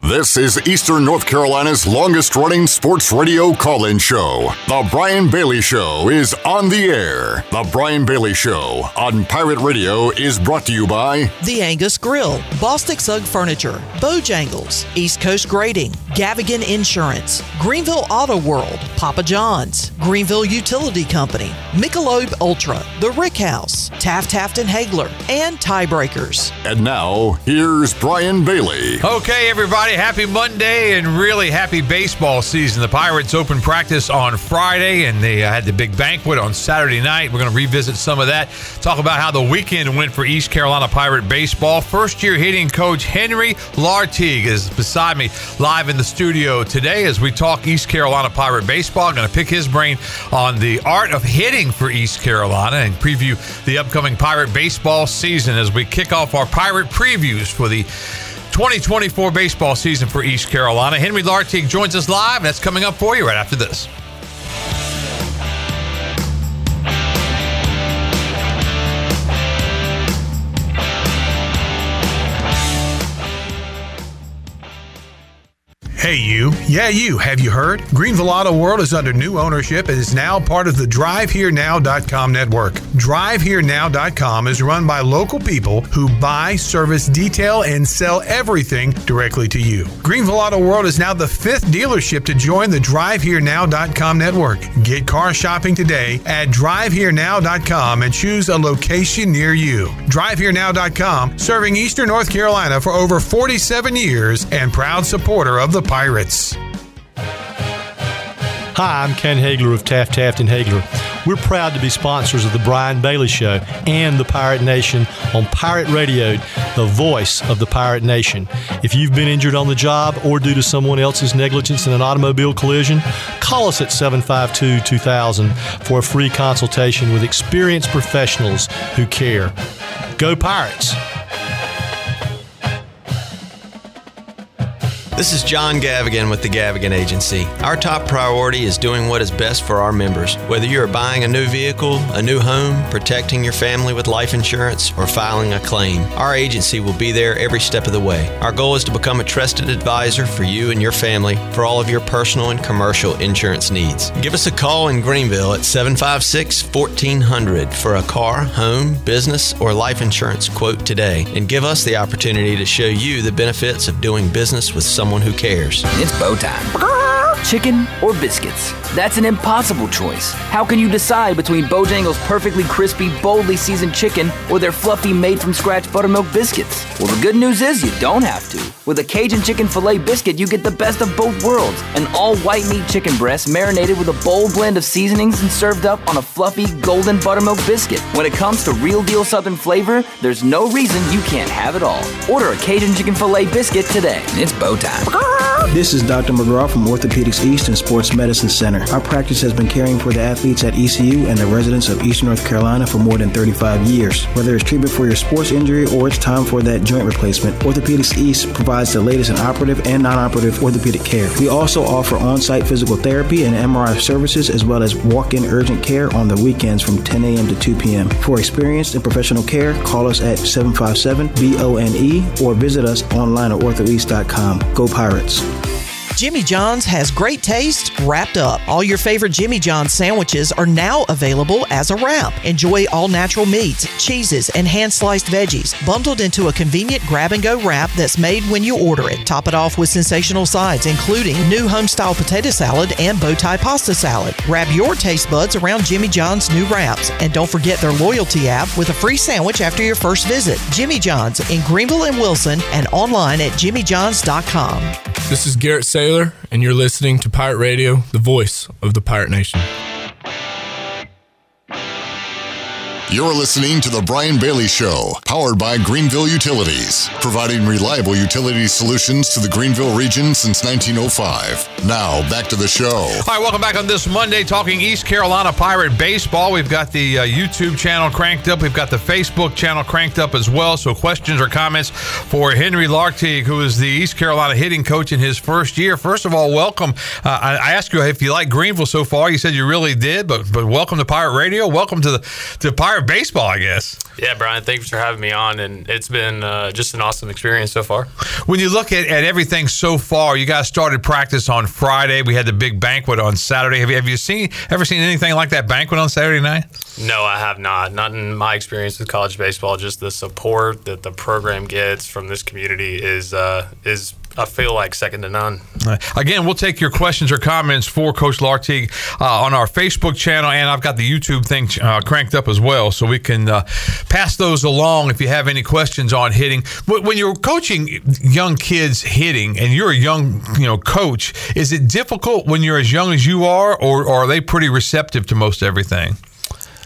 This is Eastern North Carolina's longest running sports radio call in show. The Brian Bailey Show is on the air. The Brian Bailey Show on Pirate Radio is brought to you by The Angus Grill, Bostic Sugg Furniture, Bojangles, East Coast Grading, Gavigan Insurance, Greenville Auto World, Papa John's, Greenville Utility Company, Michelob Ultra, The Rick House, Taft Taft and Hagler, and Tiebreakers. And now, here's Brian Bailey. Okay, everybody, happy Monday and really happy baseball season. The Pirates opened practice on Friday and they uh, had the big banquet on Saturday night. We're going to revisit some of that, talk about how the weekend went for East Carolina Pirate baseball. First year hitting coach Henri Lartigue is beside me live in the studio today as we talk East Carolina Pirate baseball. I'm going to pick his brain on the art of hitting for East Carolina and preview the upcoming Pirate baseball season as we kick off our Pirate previews for the 2024 baseball season for East Carolina. Henri Lartigue joins us live. And that's coming up for you right after this. Hey, you. Yeah, you. Have you heard? Greenville Auto World is under new ownership and is now part of the DriveHereNow.com network. DriveHereNow.com is run by local people who buy, service, detail, and sell everything directly to you. Greenville Auto World is now the fifth dealership to join the DriveHereNow.com network. Get car shopping today at DriveHereNow.com and choose a location near you. DriveHereNow.com, serving Eastern North Carolina for over 47 years and proud supporter of the Pirates. Hi, I'm Ken Hagler of Taft Taft and Hagler. We're proud to be sponsors of the Brian Bailey Show and the Pirate Nation on Pirate Radio, the voice of the Pirate Nation. If you've been injured on the job or due to someone else's negligence in an automobile collision, call us at 752 2000 for a free consultation with experienced professionals who care. Go Pirates! This is John Gavigan with the Gavigan Agency. Our top priority is doing what is best for our members. Whether you are buying a new vehicle, a new home, protecting your family with life insurance, or filing a claim, our agency will be there every step of the way. Our goal is to become a trusted advisor for you and your family for all of your personal and commercial insurance needs. Give us a call in Greenville at 756 1400 for a car, home, business, or life insurance quote today and give us the opportunity to show you the benefits of doing business with someone someone who cares. It's bow time. Chicken or biscuits? That's an impossible choice. How can you decide between Bojangles' perfectly crispy, boldly seasoned chicken or their fluffy, made from scratch buttermilk biscuits? Well, the good news is you don't have to. With a Cajun chicken filet biscuit, you get the best of both worlds an all white meat chicken breast marinated with a bold blend of seasonings and served up on a fluffy, golden buttermilk biscuit. When it comes to real deal Southern flavor, there's no reason you can't have it all. Order a Cajun chicken filet biscuit today. It's bow time. This is Dr. McGraw from Orthopedics East and Sports Medicine Center. Our practice has been caring for the athletes at ECU and the residents of Eastern North Carolina for more than 35 years. Whether it's treatment for your sports injury or it's time for that joint replacement, Orthopedics East provides the latest in operative and non-operative orthopedic care. We also offer on-site physical therapy and MRI services as well as walk-in urgent care on the weekends from 10 a.m. to 2 p.m. For experienced and professional care, call us at 757-BONE or visit us online at orthoeast.com. Go Pirates! Jimmy John's has great taste wrapped up. All your favorite Jimmy John's sandwiches are now available as a wrap. Enjoy all natural meats, cheeses, and hand sliced veggies bundled into a convenient grab and go wrap that's made when you order it. Top it off with sensational sides, including new home style potato salad and bow tie pasta salad. Grab your taste buds around Jimmy John's new wraps. And don't forget their loyalty app with a free sandwich after your first visit. Jimmy John's in Greenville and Wilson and online at jimmyjohns.com. This is Garrett Saylor, and you're listening to Pirate Radio, the voice of the Pirate Nation. You're listening to The Brian Bailey Show, powered by Greenville Utilities, providing reliable utility solutions to the Greenville region since 1905. Now, back to the show. Right, welcome back on this Monday, talking East Carolina Pirate Baseball. We've got the uh, YouTube channel cranked up, we've got the Facebook channel cranked up as well. So, questions or comments for Henri Lartigue, who is the East Carolina hitting coach in his first year. First of all, welcome. Uh, I, I asked you if you like Greenville so far. You said you really did, but but welcome to Pirate Radio. Welcome to the to Pirate Baseball, I guess. Yeah, Brian, thanks for having me on, and it's been uh, just an awesome experience so far. When you look at, at everything so far, you guys started practice on Friday. We had the big banquet on Saturday. Have you, have you seen ever seen anything like that banquet on Saturday night? No, I have not. Not in my experience with college baseball. Just the support that the program gets from this community is uh, is I feel like second to none. Again, we'll take your questions or comments for Coach Lartigue uh, on our Facebook channel, and I've got the YouTube thing uh, cranked up as well, so we can uh, pass those along if you have any questions on hitting. When you're coaching young kids hitting, and you're a young you know coach, is it difficult when you're as young as you are, or, or are they pretty receptive to most everything?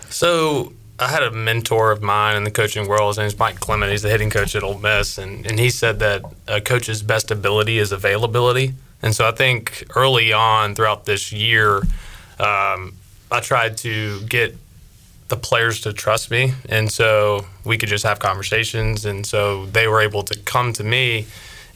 So I had a mentor of mine in the coaching world. His name's Mike Clement. He's the hitting coach at Ole Miss, and, and he said that a coach's best ability is availability. And so I think early on throughout this year, um, I tried to get the players to trust me, and so we could just have conversations. And so they were able to come to me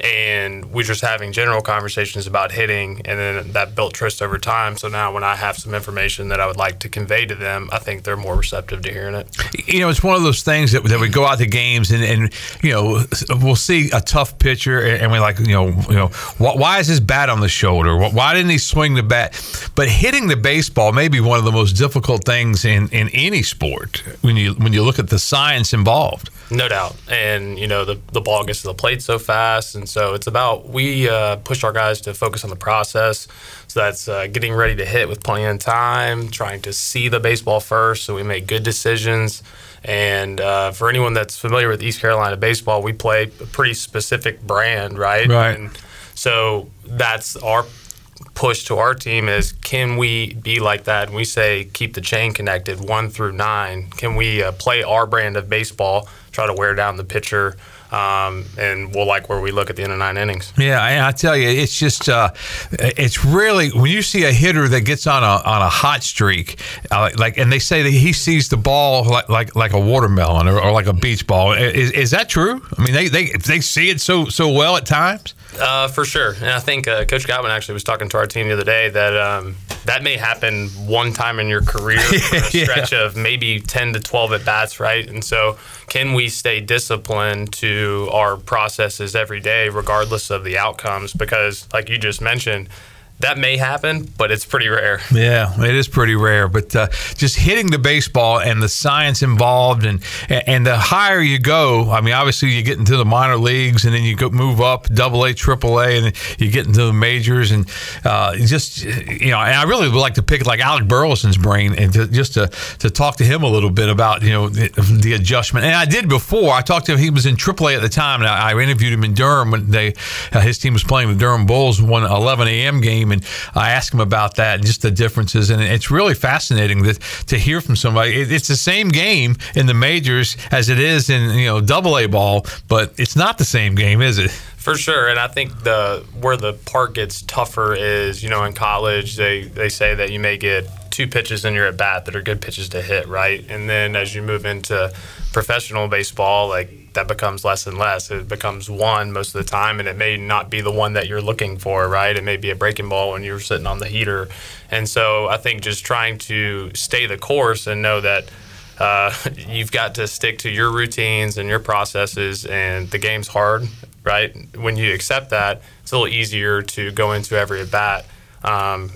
and we're just having general conversations about hitting, and then that built trust over time. So now, when I have some information that I would like to convey to them, I think they're more receptive to hearing it. You know, it's one of those things that, that we go out to games, and, and you know, we'll see a tough pitcher, and we're like, you know, you know, why is his bat on the shoulder? Why didn't he swing the bat? But hitting the baseball may be one of the most difficult things in, in any sport when you when you look at the science involved. No doubt, and you know, the the ball gets to the plate so fast, and so it's about we uh, push our guys to focus on the process. So that's uh, getting ready to hit with plenty of time, trying to see the baseball first, so we make good decisions. And uh, for anyone that's familiar with East Carolina baseball, we play a pretty specific brand, right? Right. And so that's our push to our team is can we be like that? And we say keep the chain connected one through nine. Can we uh, play our brand of baseball, try to wear down the pitcher? Um, and we'll like where we look at the end of nine innings. Yeah, I, I tell you, it's just uh, it's really when you see a hitter that gets on a on a hot streak, uh, like, and they say that he sees the ball like like, like a watermelon or, or like a beach ball. Is, is that true? I mean, they they they see it so so well at times. Uh, for sure, and I think uh, Coach Godwin actually was talking to our team the other day that um, that may happen one time in your career for a stretch yeah. of maybe ten to twelve at bats, right? And so, can we stay disciplined to our processes every day, regardless of the outcomes? Because, like you just mentioned, that may happen, but it's pretty rare. Yeah, it is pretty rare. But uh, just hitting the baseball and the science involved, and and the higher you go, I mean, obviously you get into the minor leagues, and then you go move up, Double A, Triple A, and you get into the majors, and uh, just you know, and I really would like to pick like Alec Burleson's brain and to, just to to talk to him a little bit about you know the, the, adjustment. And I did before. I talked to him. He was in Triple A at the time, and I, I interviewed him in Durham when they uh, his team was playing the Durham Bulls, one 11 a.m. game and I asked him about that and just the differences. And it's really fascinating that to hear from somebody. it's the same game in the majors as it is in you know Double A ball, but it's not the same game, is it? For sure, and I think the where the part gets tougher is you know in college they they say that you may get two pitches in your at bat that are good pitches to hit, right? And then as you move into professional baseball, like that becomes less and less. It becomes one most of the time, and it may not be the one that you're looking for, right? It may be a breaking ball when you're sitting on the heater. And so I think just trying to stay the course and know that uh, you've got to stick to your routines and your processes, and the game's hard, right? When you accept that, it's a little easier to go into every at bat, um,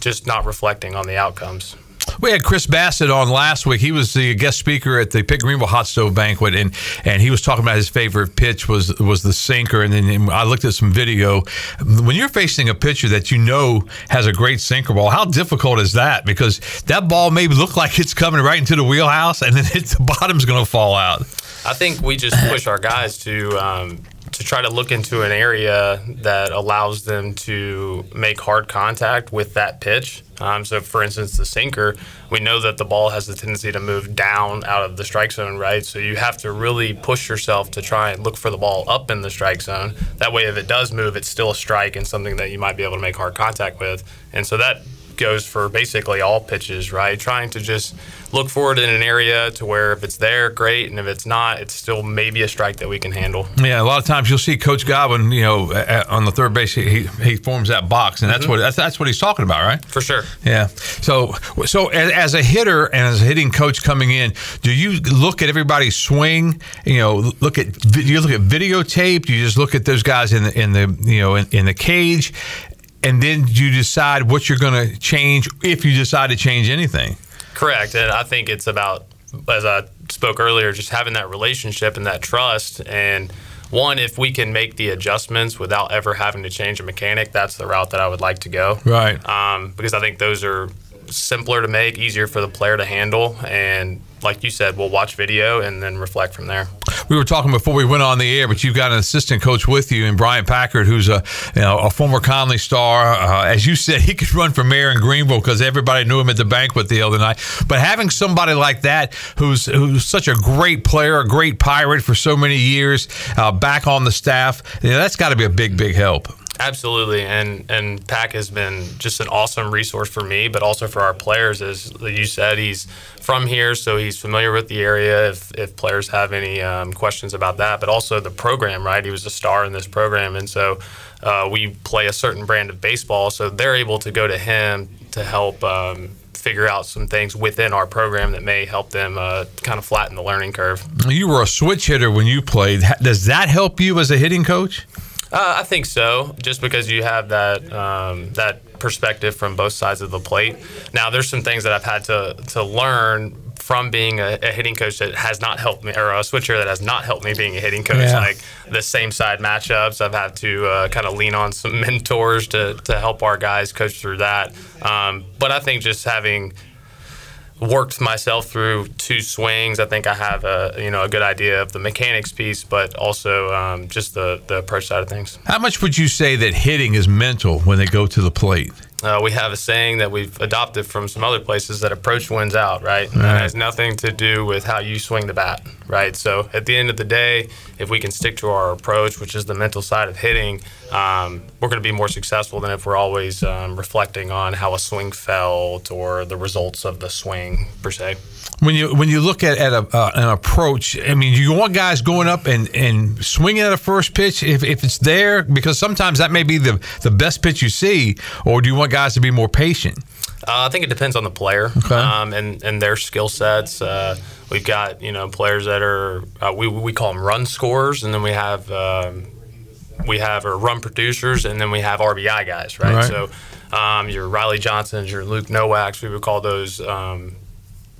just not reflecting on the outcomes. We had Chris Bassitt on last week. He was the guest speaker at the Pitt Greenville Hot Stove Banquet, and and he was talking about his favorite pitch was was the sinker. And then I looked at some video. When you're facing a pitcher that you know has a great sinker ball, how difficult is that? Because that ball may look like it's coming right into the wheelhouse, and then the bottom's going to fall out. I think we just push our guys to. Um, to try to look into an area that allows them to make hard contact with that pitch. Um, so, for instance, the sinker, we know that the ball has the tendency to move down out of the strike zone, right? So you have to really push yourself to try and look for the ball up in the strike zone. That way, if it does move, it's still a strike and something that you might be able to make hard contact with. And so that goes for basically all pitches, right? Trying to just look for it in an area to where if it's there, great, and if it's not, it's still maybe a strike that we can handle. Yeah, a lot of times you'll see Coach Godwin, you know, on the third base, he, he forms that box, and that's mm-hmm. what that's, that's what he's talking about, right? For sure. Yeah. So so as, as, a hitter and as a hitting coach coming in, do you look at everybody's swing? You know, look at do you look at videotape? Do you just look at those guys in the in the you know in, in the cage? and then you decide what you're going to change if you decide to change anything. Correct, and I think it's about as I spoke earlier, just having that relationship and that trust. And one, if we can make the adjustments without ever having to change a mechanic, that's the route that I would like to go. Right. Um, because I think those are simpler to make, easier for the player to handle, and like you said, we'll watch video and then reflect from there. We were talking before we went on the air, but you've got an assistant coach with you, and Brian Packard, who's a you know a former Conley star. Uh, as you said, he could run for mayor in Greenville because everybody knew him at the banquet the other night. But having somebody like that, who's who's such a great player, a great pirate for so many years, uh, back on the staff, you know, that's got to be a big, big help. Absolutely, and and Pack has been just an awesome resource for me, but also for our players. As you said, he's from here, so he's familiar with the area. If if players have any um, questions about that, but also the program, right? He was a star in this program, and so uh, we play a certain brand of baseball, so they're able to go to him to help. Um, figure out some things within our program that may help them uh, kind of flatten the learning curve. You were a switch hitter when you played. Does that help you as a hitting coach? Uh, I think so, just because you have that um, that perspective from both sides of the plate. Now, there's some things that I've had to to learn from being a, a, hitting coach that has not helped me, or a switcher that has not helped me being a hitting coach. Yeah. Like the same side matchups, I've had to uh, kind of lean on some mentors to, to help our guys coach through that. Um, but I think just having worked myself through two swings. I think I have a you know a good idea of the mechanics piece, but also um, just the the approach side of things. How much would you say that hitting is mental when they go to the plate? Uh, we have a saying that we've adopted from some other places that approach wins out, right? right? And it has nothing to do with how you swing the bat, right? So at the end of the day, if we can stick to our approach, which is the mental side of hitting, um, we're going to be more successful than if we're always um, reflecting on how a swing felt or the results of the swing per se when you when you look at, at a, uh, an approach, I mean, you want guys going up and, and swinging at a first pitch if, if it's there because sometimes that may be the the best pitch you see, or do you want guys to be more patient? Uh, I think it depends on the player okay. um, and and their skill sets. Uh, we've got you know players that are uh, we we call them run scorers, and then we have. Um, we have our run producers, and then we have RBI guys, right? right. So, um, your Riley Johnsons, your Luke Nowaks, we would call those um,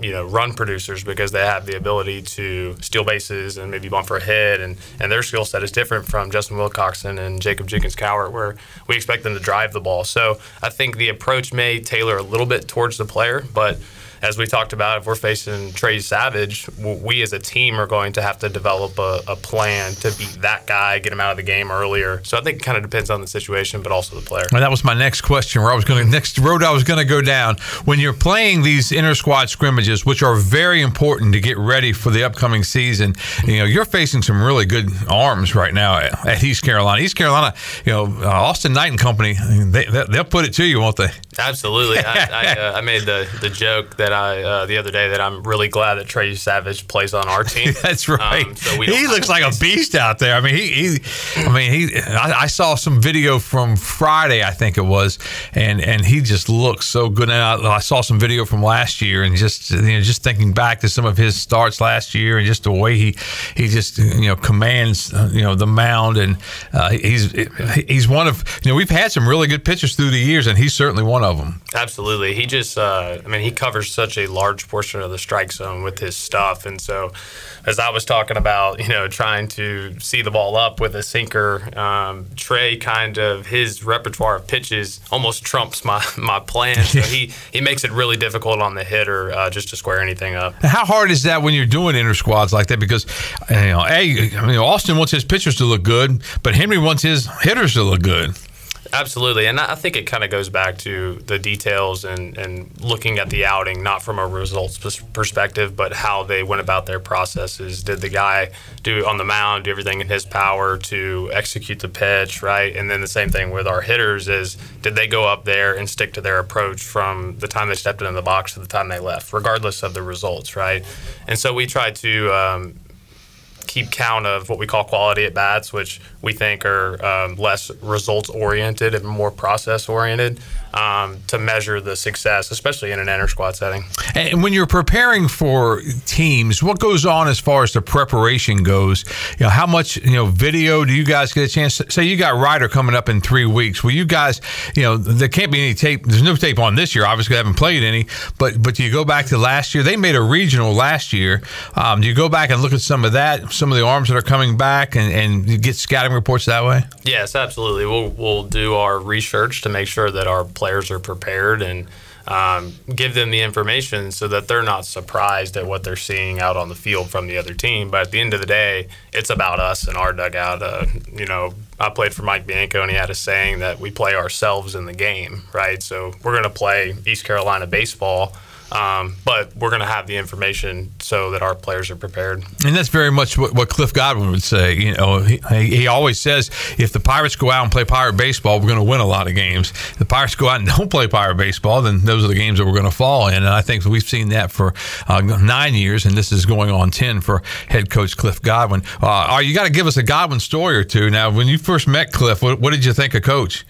you know run producers because they have the ability to steal bases and maybe bump for a hit and, and their skill set is different from Justin Wilcoxen and Jacob Jenkins Cowart where we expect them to drive the ball. So I think the approach may tailor a little bit towards the player, but as we talked about, if we're facing Trey Yesavage, we as a team are going to have to develop a, a, plan to beat that guy, get him out of the game earlier. So I think it kind of depends on the situation, but also the player. Well, that was my next question. Where I was going to next road I was going to go down when you're playing these inter squad scrimmages, which are very important to get ready for the upcoming season. You know, you're facing some really good arms right now at, at East Carolina. East Carolina, you know, uh, Austin Knight and Company, they, will put it to you, won't they? Absolutely. I, I, uh, I, made the the joke that I uh, the other day that I'm really glad that Trey Yesavage plays on our team. That's right. Um, so he looks like a beast out there. I mean, he, he I mean, he. I, I, saw some video from Friday, I think it was, and and he just looks so good. And I, I, saw some video from last year, and just you know, just thinking back to some of his starts last year, and just the way he he just you know commands uh, you know the mound, and uh, he's he's one of you know we've had some really good pitchers through the years, and he's certainly one of them. Absolutely, he just uh, I mean he covers such a large portion of the strike zone with his stuff. And so, as I was talking about, you know, trying to see the ball up with a sinker, um, Trey kind of his repertoire of pitches almost trumps my my plan. So he he makes it really difficult on the hitter uh, just to square anything up. How hard is that when you're doing inter squads like that? Because you know, a I mean, Austin wants his pitchers to look good, but Henri wants his hitters to look good. Absolutely, and I think it kind of goes back to the details and, and looking at the outing, not from a results perspective, but how they went about their processes. Did the guy do on the mound do everything in his power to execute the pitch, right? And then the same thing with our hitters is did they go up there and stick to their approach from the time they stepped into the box to the time they left, regardless of the results, right? And so we tried to. Um, keep count of what we call quality at bats, which we think are um, less results oriented and more process oriented um, to measure the success, especially in an inter squad setting. And when you're preparing for teams, what goes on as far as the preparation goes? You know, how much you know video do you guys get a chance? To, say you got Rider coming up in three weeks. Will you guys? You know, there can't be any tape. There's no tape on this year. Obviously, I haven't played any. But but do you go back to last year? They made a regional last year. Um, do you go back and look at some of that? Some of the arms that are coming back, and and get scouting reports that way? Yes, absolutely. We'll we'll do our research to make sure that our players are prepared and um, give them the information so that they're not surprised at what they're seeing out on the field from the other team. But at the end of the day, it's about us and our dugout. Uh, you know, I played for Mike Bianco, and he had a saying that we play ourselves in the game, right? So we're going to play East Carolina baseball um, but we're going to have the information so that our players are prepared. And that's very much what, what Cliff Godwin would say. You know, he, he always says if the Pirates go out and play Pirate baseball, we're going to win a lot of games. If the Pirates go out and don't play Pirate baseball, then those are the games that we're going to fall in. And I think we've seen that for uh, nine years, and this is going on ten for head coach Cliff Godwin. Uh, you got to give us a Godwin story or two. Now, when you first met Cliff, what, what did you think of Coach?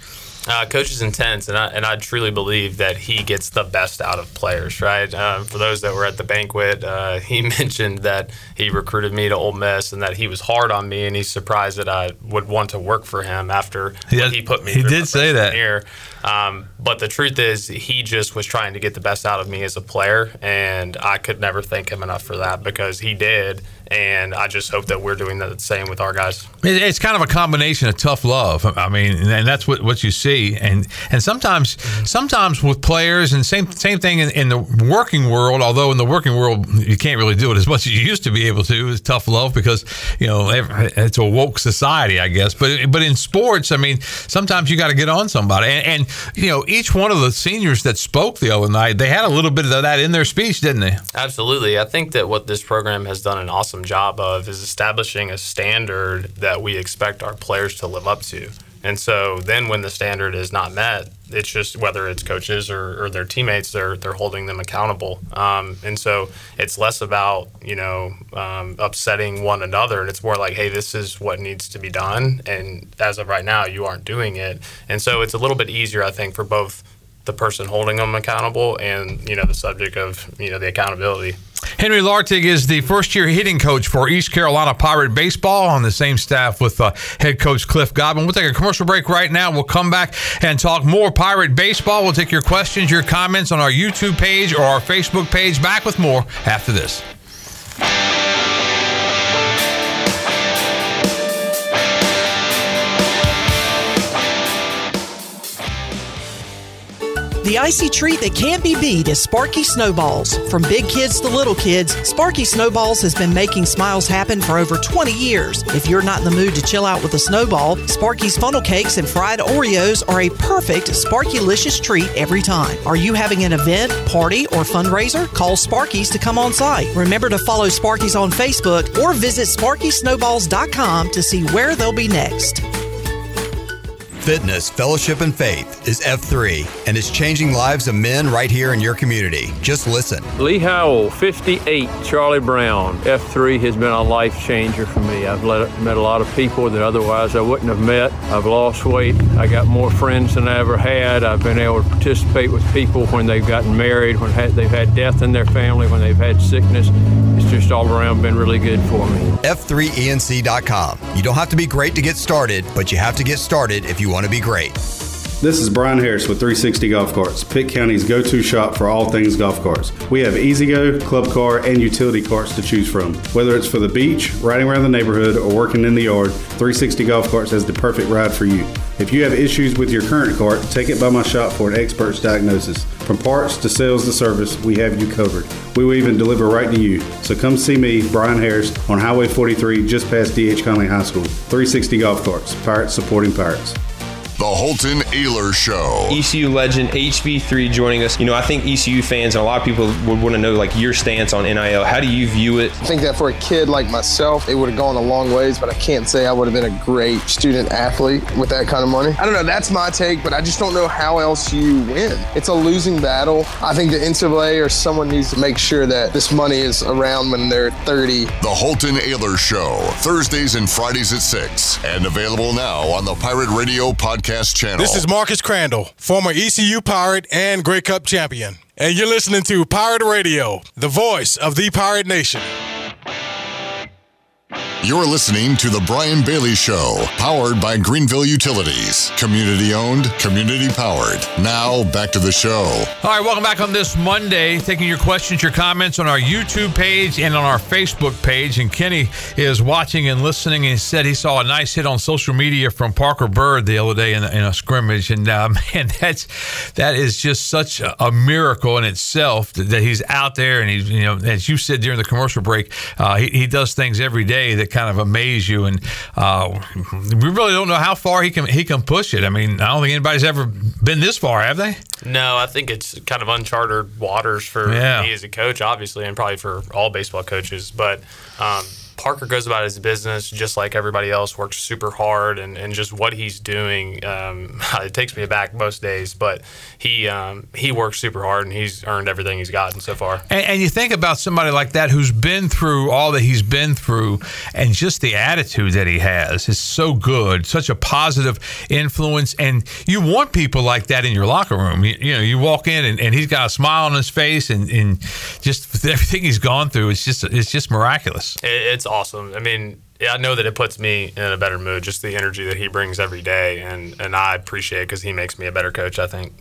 Uh, coach is intense, and I, and I truly believe that he gets the best out of players, right? Uh, for those that were at the banquet, uh, he mentioned that he recruited me to Ole Miss and that he was hard on me, and he's surprised that I would want to work for him after he, he put me. He did say that. Year. Um, but the truth is, he just was trying to get the best out of me as a player, and I could never thank him enough for that because he did and I just hope that we're doing the same with our guys. It's kind of a combination of tough love. I mean, and that's what, what you see, and and sometimes sometimes with players, and same same thing in, in, the working world. Although in the working world you can't really do it as much as you used to be able to. Is tough love because you know it's a woke society, I guess. But but in sports, I mean, sometimes you got to get on somebody, and, and you know each one of the seniors that spoke the other night, they had a little bit of that in their speech, didn't they? Absolutely. I think that what this program has done an awesome job of is establishing a standard that we expect our players to live up to. And so then when the standard is not met, it's just whether it's coaches or, or their teammates, they're they're holding them accountable. Um, and so it's less about you know um, upsetting one another, and it's more like, hey, this is what needs to be done, and as of right now, you aren't doing it. And so it's a little bit easier, I think, for both the person holding them accountable and you know the subject of you know the accountability. Henri Lartigue is the first year hitting coach for East Carolina Pirate Baseball on the same staff with uh, head coach Cliff Godwin. We'll take a commercial break right now. We'll come back and talk more Pirate Baseball. We'll take your questions, your comments on our YouTube page or our Facebook page. Back with more after this. The icy treat that can't be beat is Sparky Snowballs. From big kids to little kids, Sparky Snowballs has been making smiles happen for over 20 years. If you're not in the mood to chill out with a snowball, Sparky's funnel cakes and fried Oreos are a perfect Sparkylicious treat every time. Are you having an event, party, or fundraiser? Call Sparky's to come on site. Remember to follow Sparky's on Facebook or visit SparkySnowballs.com to see where they'll be next. Fitness, fellowship, and faith is F3 and is changing lives of men right here in your community. Just listen. Lee Howell, 58, Charlie Brown. F3 has been a life changer for me. I've met a lot of people that otherwise I wouldn't have met. I've lost weight. I got more friends than I ever had. I've been able to participate with people when they've gotten married, when they've had death in their family, when they've had sickness. Just all around been really good for me. F3ENC.com. You don't have to be great to get started, but you have to get started if you want to be great. This is Brian Harris with 360 Golf Carts, Pitt County's go to shop for all things golf carts. We have E-Z-GO, club car, and utility carts to choose from. Whether it's for the beach, riding around the neighborhood, or working in the yard, 360 Golf Carts has the perfect ride for you. If you have issues with your current cart, take it by my shop for an expert's diagnosis. From parts to sales to service, we have you covered. We will even deliver right to you. So come see me, Brian Harris, on Highway 43 just past D.H. Conley High School. 360 Golf Carts, Pirates supporting Pirates. The Holton Ahlers Show. ECU legend HB3 joining us. You know, I think ECU fans and a lot of people would want to know like your stance on NIL. How do you view it? I think that for a kid like myself, it would have gone a long ways, but I can't say I would have been a great student athlete with that kind of money. I don't know, that's my take, but I just don't know how else you win. It's a losing battle. I think the NCAA or someone needs to make sure that this money is around when they're 30. The Holton Ahlers Show, Thursdays and Fridays at 6, and available now on the Pirate Radio Podcast channel. This is Marcus Crandall, former ECU Pirate and Grey Cup champion. And you're listening to Pirate Radio, the voice of the Pirate Nation. You're listening to The Brian Bailey Show, powered by Greenville Utilities. Community owned, community powered. Now, back to the show. All right, welcome back on this Monday. Taking your questions, your comments on our YouTube page and on our Facebook page. And Kenny is watching and listening and he said he saw a nice hit on social media from Parker Byrd the other day in, in a scrimmage. And uh, man, that's that is just such a, miracle in itself that, that, he's out there and he's, you know, as you said during the commercial break, uh, he, he does things every day that kind of amaze you. And uh, we really don't know how far he can he can push it. I mean, I don't think anybody's ever been this far, have they? No, I think it's kind of uncharted waters for yeah. me as a coach, obviously, and probably for all baseball coaches. But um, Parker goes about his business just like everybody else, works super hard, and, and just what he's doing, um, it takes me aback most days. But he um, he works super hard, and he's earned everything he's gotten so far. And, and, you think about somebody like that who's been through all that he's been through, and just the attitude that he has is so good, such a positive influence, and you want people like that in your locker room. You, you know, you walk in, and, and, he's got a smile on his face, and, and just everything he's gone through, it's just it's just miraculous. It, it's awesome. I mean, yeah, I know that it puts me in a better mood, just the energy that he brings every day, and, and I appreciate because he makes me a better coach, I think.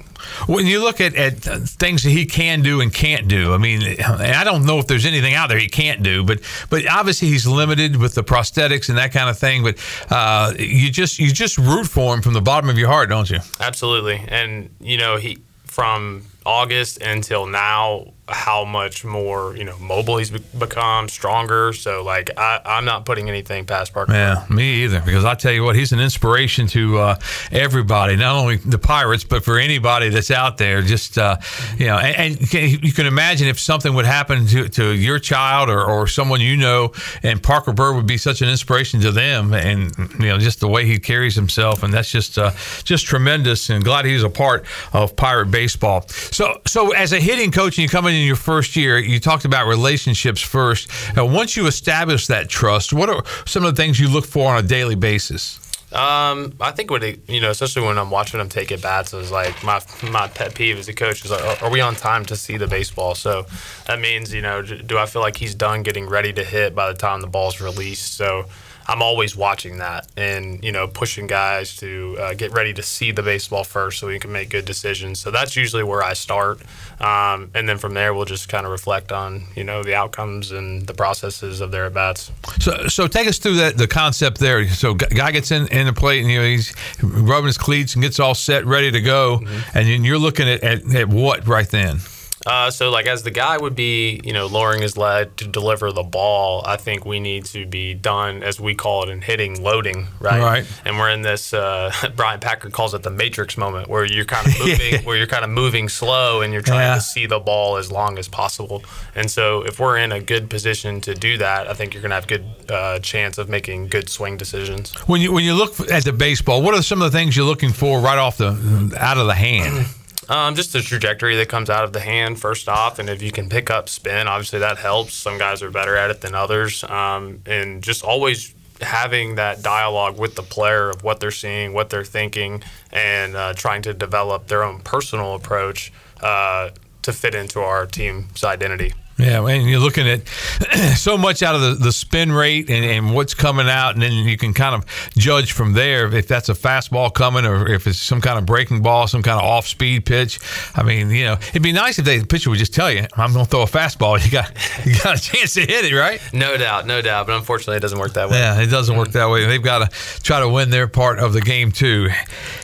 When you look at, at things that he can do and can't do, I mean, and I don't know if there's anything out there he can't do, but but obviously he's limited with the prosthetics and that kind of thing. But uh, you just you just root for him from the bottom of your heart, don't you? Absolutely, and you know he from August until now how much more you know mobile he's become, stronger. So like I, am not putting anything past Parker. Yeah, me either. Because I tell you what, he's an inspiration to uh, everybody, not only the Pirates, but for anybody that's out there. Just uh, you know, and, and, you can imagine if something would happen to, to your child or, or someone you know, and Parker Byrd would be such an inspiration to them, and you know, just the way he carries himself, and that's just uh, just tremendous. And glad he's a part of Pirate baseball. So so as a hitting coach, and you come in in your first year, you talked about relationships first. Now, once you establish that trust, what are some of the things you look for on a daily basis? Um, I think what you know, especially when I'm watching them take at bats, is like my my pet peeve as a coach is like, are we on time to see the baseball? So that means you know, do I feel like he's done getting ready to hit by the time the ball's released? So I'm always watching that and you know pushing guys to uh, get ready to see the baseball first so we can make good decisions. So that's usually where I start, um, and then from there we'll just kind of reflect on you know the outcomes and the processes of their at bats. So so take us through that the concept there. So guy gets in in the plate and you know he's rubbing his cleats and gets all set ready to go, mm-hmm. and you're looking at, at, at what right then. Uh, so, like, as the guy would be, you know, lowering his lead to deliver the ball, I think we need to be done, as we call it in hitting, loading, right? Right. And we're in this. Uh, Brian Packard calls it the matrix moment, where you're kind of moving, where you're kind of moving slow, and you're trying yeah. to see the ball as long as possible. And so, if we're in a good position to do that, I think you're going to have good uh, chance of making good swing decisions. When you when you look at the baseball, what are some of the things you're looking for right off the out of the hand? Um, just the trajectory that comes out of the hand first off, and if you can pick up spin, obviously that helps. Some guys are better at it than others, um, and just always having that dialogue with the player of what they're seeing, what they're thinking, and uh, trying to develop their own personal approach uh, to fit into our team's identity. Yeah, and you're looking at so much out of the, the spin rate and, and what's coming out, and then you can kind of judge from there if that's a fastball coming or if it's some kind of breaking ball, some kind of off speed pitch. I mean, you know, it'd be nice if the pitcher would just tell you, "I'm going to throw a fastball." You got you got a chance to hit it, right? No doubt, no doubt. But unfortunately, it doesn't work that way. Yeah, it doesn't work that way. They've got to try to win their part of the game too.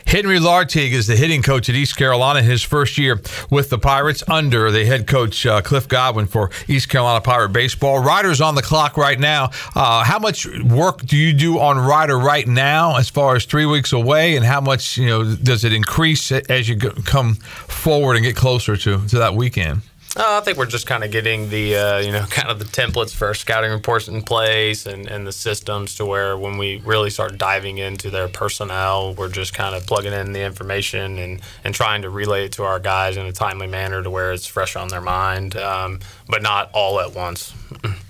Henri Lartigue is the hitting coach at East Carolina. In his first year with the Pirates under the head coach uh, Cliff Godwin for East Carolina Pirate baseball. Rider's on the clock right now. Uh, how much work do you do on Rider right now, as far as three weeks away, and how much you know does it increase as you go, come forward and get closer to to that weekend? Uh, I think we're just kind of getting the uh, you know kind of the templates for our scouting reports in place and, and the systems to where when we really start diving into their personnel, we're just kind of plugging in the information and, and trying to relay it to our guys in a timely manner to where it's fresh on their mind, um, but not all at once.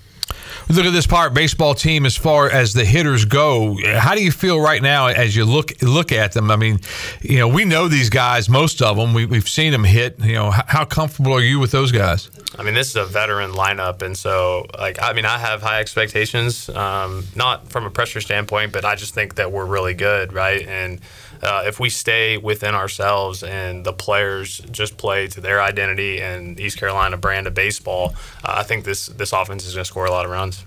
look at this Pirate baseball team as far as the hitters go. How do you feel right now as you look look at them? I mean, you know, we know these guys, most of them. We, have seen them hit. You know, how comfortable are you with those guys? I mean, this is a veteran lineup, and so like, I mean, I have high expectations, um, not from a pressure standpoint, but I just think that we're really good, right? And uh, if we stay within ourselves and the players just play to their identity and East Carolina brand of baseball, uh, I think this this offense is going to score a lot of runs.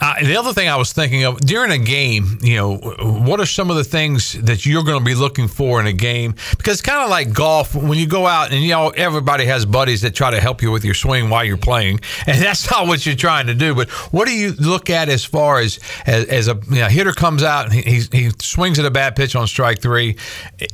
Uh, the other thing I was thinking of during a game, you know, what are some of the things that you're going to be looking for in a game? Because it's kind of like golf when you go out and you know everybody has buddies that try to help you with your swing while you're playing, and that's not what you're trying to do. But what do you look at as far as as, as a you know, hitter comes out and he, he swings at a bad pitch on strike three?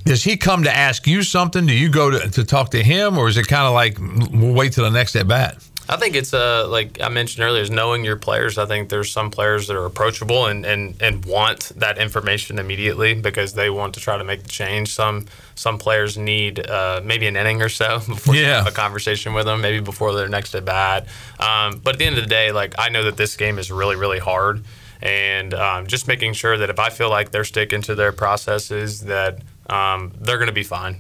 Does he come to ask you something? Do you go to, to talk to him, or is it kind of like we'll wait till the next at bat? I think it's uh, like I mentioned earlier, is knowing your players. I think there's some players that are approachable and, and, and want that information immediately because they want to try to make the change. Some some players need uh, maybe an inning or so before yeah. you have a conversation with them, maybe before their next at bat. Um, but at the end of the day, like I know that this game is really really hard, and um, just making sure that if I feel like they're sticking to their processes, that um, they're going to be fine.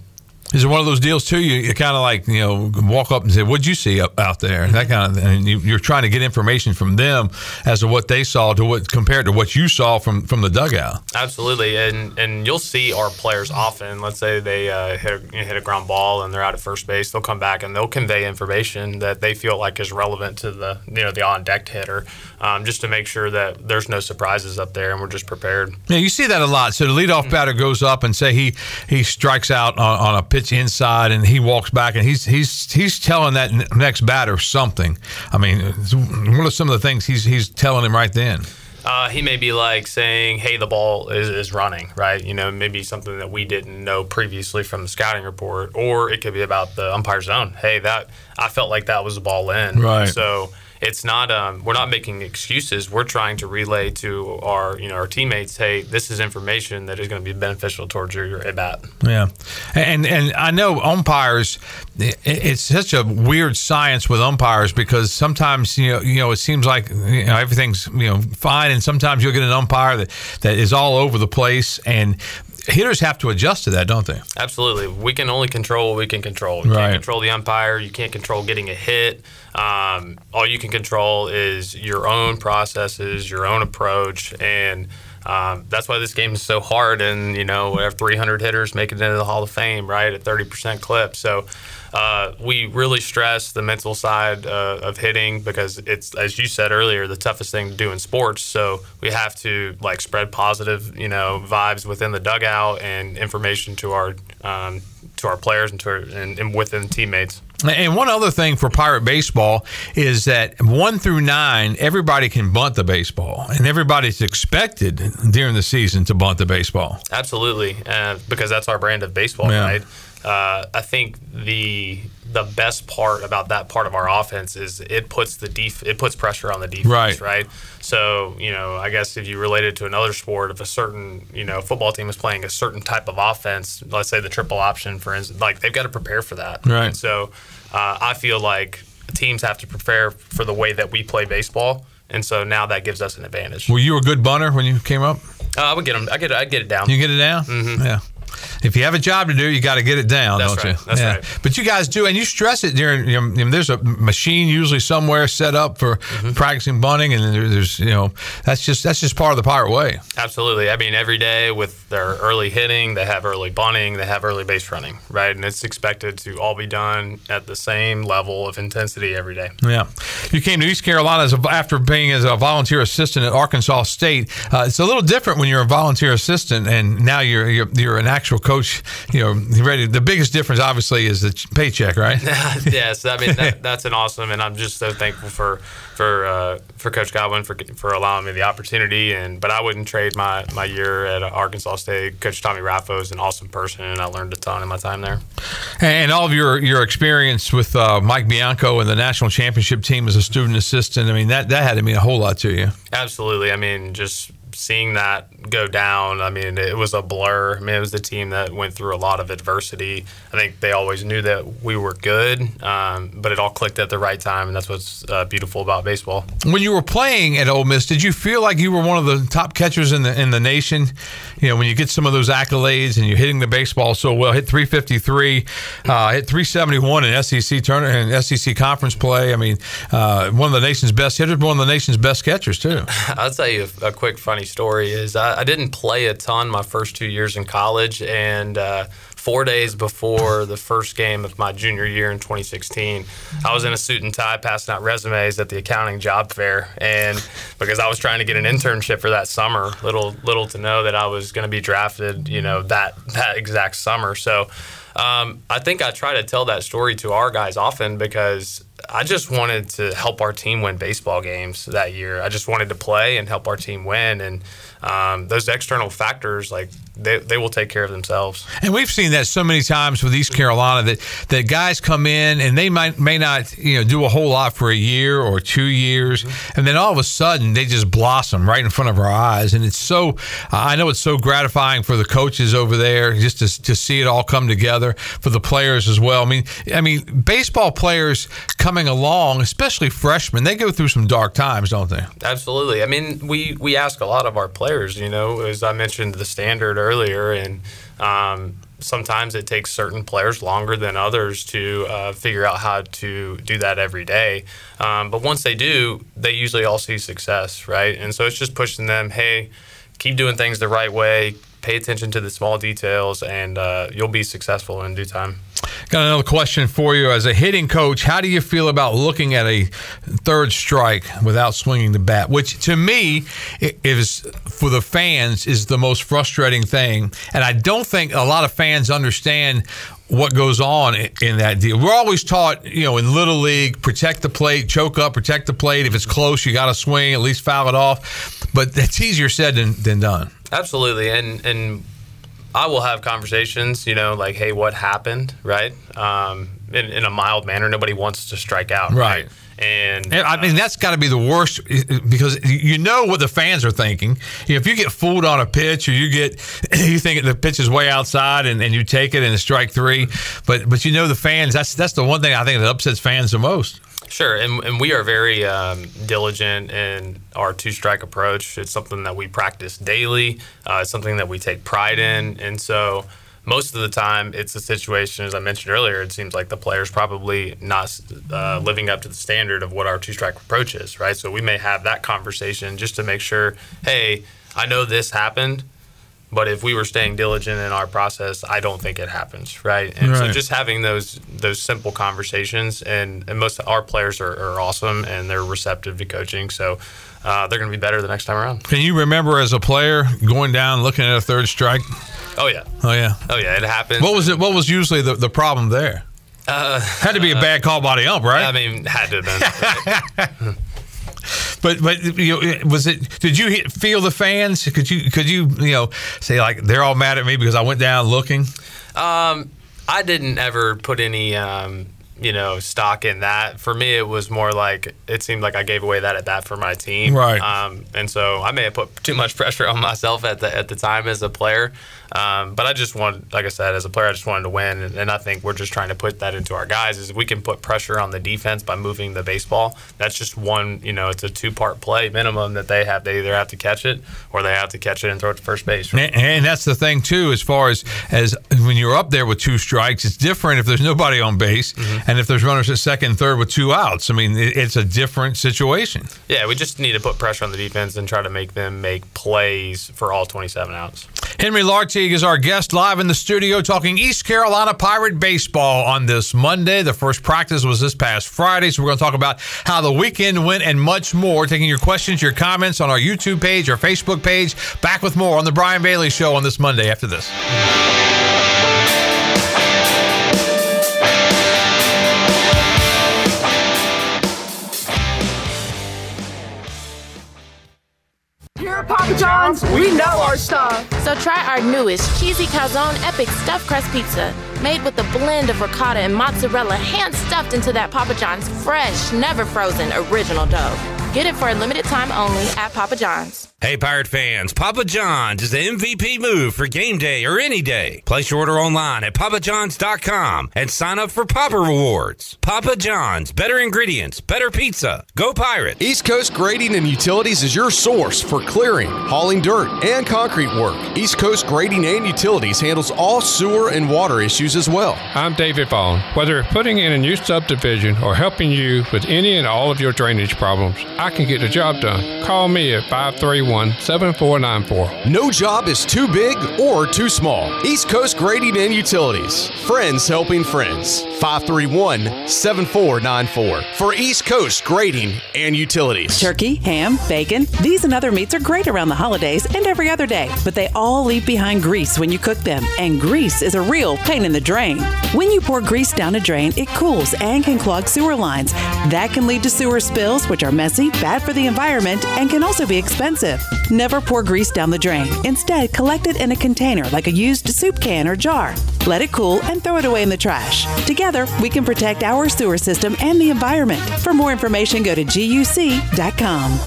Is it one of those deals too? You, you kind of like you know walk up and say, "What'd you see up out there?" That kind of, and you, are trying to get information from them as to what they saw to what compared to what you saw from from the dugout. Absolutely, and and you'll see our players often. Let's say they uh, hit a, hit a ground ball and they're out at first base. They'll come back and they'll convey information that they feel like is relevant to the you know the on deck hitter, um, just to make sure that there's no surprises up there and we're just prepared. Yeah, you see that a lot. So the leadoff batter goes up and say he he strikes out on, on a pitch inside, and he walks back, and he's he's he's telling that next batter something. I mean, what are some of the things he's he's telling him right then? Uh, he may be like saying, "Hey, the ball is, is running," right? You know, maybe something that we didn't know previously from the scouting report, or it could be about the umpire zone. Hey, that I felt like that was a ball in, right? So it's not um, we're not making excuses. We're trying to relay to our you know our teammates, hey, this is information that is going to be beneficial towards your, at bat. Yeah, and and I know umpires. It's such a weird science with umpires because sometimes you know you know it seems like you know everything's you know fine, and sometimes you'll get an umpire that that is all over the place and hitters have to adjust to that, don't they? Absolutely. We can only control what we can control. You right. can't control the umpire. You can't control getting a hit. Um, all you can control is your own processes, your own approach, and um, that's why this game is so hard. And you know, we have 300 hitters making it into the Hall of Fame, right, at 30% clip. So uh, we really stress the mental side uh, of hitting because it's, as you said earlier, the toughest thing to do in sports. So we have to like spread positive, you know, vibes within the dugout and information to our um, to our players and to our, and, and within teammates. And one other thing for Pirate Baseball is that one through nine, everybody can bunt the baseball, and everybody's expected during the season to bunt the baseball. Absolutely, uh, because that's our brand of baseball, yeah. right? Uh, I think the the best part about that part of our offense is it puts the def- it puts pressure on the defense, right? Right. So you know, I guess if you relate it to another sport, if a certain you know football team is playing a certain type of offense, let's say the triple option, for instance, like they've got to prepare for that. Right. And so uh, I feel like teams have to prepare for the way that we play baseball, and so now that gives us an advantage. Were you a good bunter when you came up? Uh, I would get them. I get. I get it down. You get it down. Mm-hmm. Yeah. If you have a job to do, you got to get it down, That's don't right. you? That's right. But you guys do, and you stress it during. You know, there's a machine usually somewhere set up for Mm-hmm. practicing bunting, and there's you know that's just that's just part of the pirate way. Absolutely. I mean, every day with their early hitting, they have early bunting, they have early base running, right? And it's expected to all be done at the same level of intensity every day. Yeah, you came to East Carolina as a, after being as a volunteer assistant at Arkansas State. Uh, it's a little different when you're a volunteer assistant, and now you're you're, you're an actual coach. You know, ready. The biggest difference, obviously, is the paycheck, right? yes, I mean that, that's an awesome, and I'm just so thankful for for uh, for Coach Godwin for for allowing me the opportunity. And but I wouldn't trade my my year at Arkansas State. Coach Tommy Raffo is an awesome person, and I learned a ton in my time there. And all of your your experience with uh, Mike Bianco and the national championship team as a student assistant, I mean that that had to mean a whole lot to you. Absolutely. I mean, just seeing that go down, I mean, it was a blur. I mean, it was the team that went through a lot of adversity. I think they always knew that we were good, um, but it all clicked at the right time, and that's what's uh, beautiful about baseball. When you were playing at Ole Miss, did you feel like you were one of the top catchers in the in the nation? You know, when you get some of those accolades and you're hitting the baseball so well, hit 353, uh, hit 371 in SEC tournament and SEC conference play. I mean, uh, one of the nation's best hitters, one of the nation's best catchers too. I'll tell you a, a quick funny story is I, I didn't play a ton my first two years in college, and uh, four days before the first game of my junior year in 2016, I was in a suit and tie passing out resumes at the accounting job fair, and because I was trying to get an internship for that summer, little little to know that I was going to be drafted, you know, that that exact summer. So. Um, I think I try to tell that story to our guys often because I just wanted to help our team win baseball games that year. I just wanted to play and help our team win, and um, those external factors, like they, they will take care of themselves. And we've seen that so many times with East Carolina that, that guys come in and they might may not you know do a whole lot for a year or two years, mm-hmm. and then all of a sudden they just blossom right in front of our eyes. And it's so I know it's so gratifying for the coaches over there just to, to see it all come together for the players as well. I mean, I mean baseball players coming along, especially freshmen, they go through some dark times, don't they? Absolutely. I mean, we we ask a lot of our players. You know, as I mentioned the standard earlier, and um, sometimes it takes certain players longer than others to uh, figure out how to do that every day. Um, but once they do, they usually all see success, right? And so it's just pushing them. Hey, keep doing things the right way. Pay attention to the small details, and uh, you'll be successful in due time. Got another question for you. As a hitting coach, how do you feel about looking at a third strike without swinging the bat? Which to me is for the fans is the most frustrating thing, and I don't think a lot of fans understand what goes on in that deal. We're always taught, you know, in little league, protect the plate, choke up, protect the plate. If it's close, you got to swing, at least foul it off. But that's easier said than, than done. Absolutely, and and I will have conversations, you know, like, hey, what happened, right? Um, in, in a mild manner. Nobody wants to strike out, Right. And And I mean, that's got to be the worst because you know what the fans are thinking. If you get fooled on a pitch or you get, you think the pitch is way outside and, and you take it and it's strike three, but but you know the fans. That's that's the one thing I think that upsets fans the most. Sure, and, and we are very um, diligent in our two strike approach. It's something that we practice daily. Uh, it's something that we take pride in, and so most of the time, it's a situation as I mentioned earlier. It seems like the player's probably not uh, living up to the standard of what our two strike approach is, right? So we may have that conversation just to make sure, hey, I know this happened. But if we were staying diligent in our process, I don't think it happens, right? And so just having those those simple conversations, and, and most of our players are, are awesome and they're receptive to coaching, so uh, they're going to be better the next time around. Can you remember as a player going down looking at a third strike? Oh yeah, Oh yeah. oh yeah, it happened. What was it? What was usually the, the problem there? Uh, Had to be a bad call by the ump, right? I mean, had to have been. But but you know, was it? Did you hit- feel the fans? Could you could you you know say like they're all mad at me because I went down looking? Um, I didn't ever put any um, you know, stock in that. For me, it was more like it seemed like I gave away that at bat for my team. Right. Um, and so I may have put too much pressure on myself at the at the time as a player. Um, but I just wanted, like I said, as a player, I just wanted to win, and, and, I think we're just trying to put that into our guys. Is if we can put pressure on the defense by moving the baseball. That's just one, you know, it's a two-part play minimum that they have. They either have to catch it or they have to catch it and throw it to first base. And, and that's the thing too, as far as as when you're up there with two strikes, it's different if there's nobody on base, mm-hmm. and if there's runners at second, third with two outs. I mean, it, it's a different situation. Yeah, we just need to put pressure on the defense and try to make them make plays for all 27 outs. Henri Lartigue is our guest live in the studio talking East Carolina Pirate baseball on this Monday. The first practice was this past Friday, so we're going to talk about how the weekend went and much more. Taking your questions, your comments on our YouTube page, our Facebook page. Back with more on the Brian Bailey Show on this Monday after this. John's, we know our stuff. So try our newest cheesy calzone epic stuffed crust pizza, made with a blend of ricotta and mozzarella, hand stuffed into that Papa John's fresh, never frozen original dough. Get it for a limited time only at Papa John's. Hey, Pirate fans, Papa John's is the MVP move for game day or any day. Place your order online at papajohns.com and sign up for Papa Rewards. Papa John's, better ingredients, better pizza. Go Pirate! East Coast Grading and Utilities is your source for clearing, hauling dirt, and concrete work. East Coast Grading and Utilities handles all sewer and water issues as well. I'm David Vaughn. Whether putting in a new subdivision or helping you with any and all of your drainage problems, I can get the job done. Call me at 531 7494. No job is too big or too small. East Coast Grading and Utilities. Friends helping friends. 531 7494 for East Coast Grading and Utilities. Turkey, ham, bacon, these and other meats are great around the holidays and every other day, but they all leave behind grease when you cook them, and grease is a real pain in the drain. When you pour grease down a drain, it cools and can clog sewer lines. That can lead to sewer spills, which are messy, bad for the environment, and can also be expensive. Never pour grease down the drain. Instead, collect it in a container like a used soup can or jar. Let it cool and throw it away in the trash. Together, we can protect our sewer system and the environment. For more information, go to guc.com.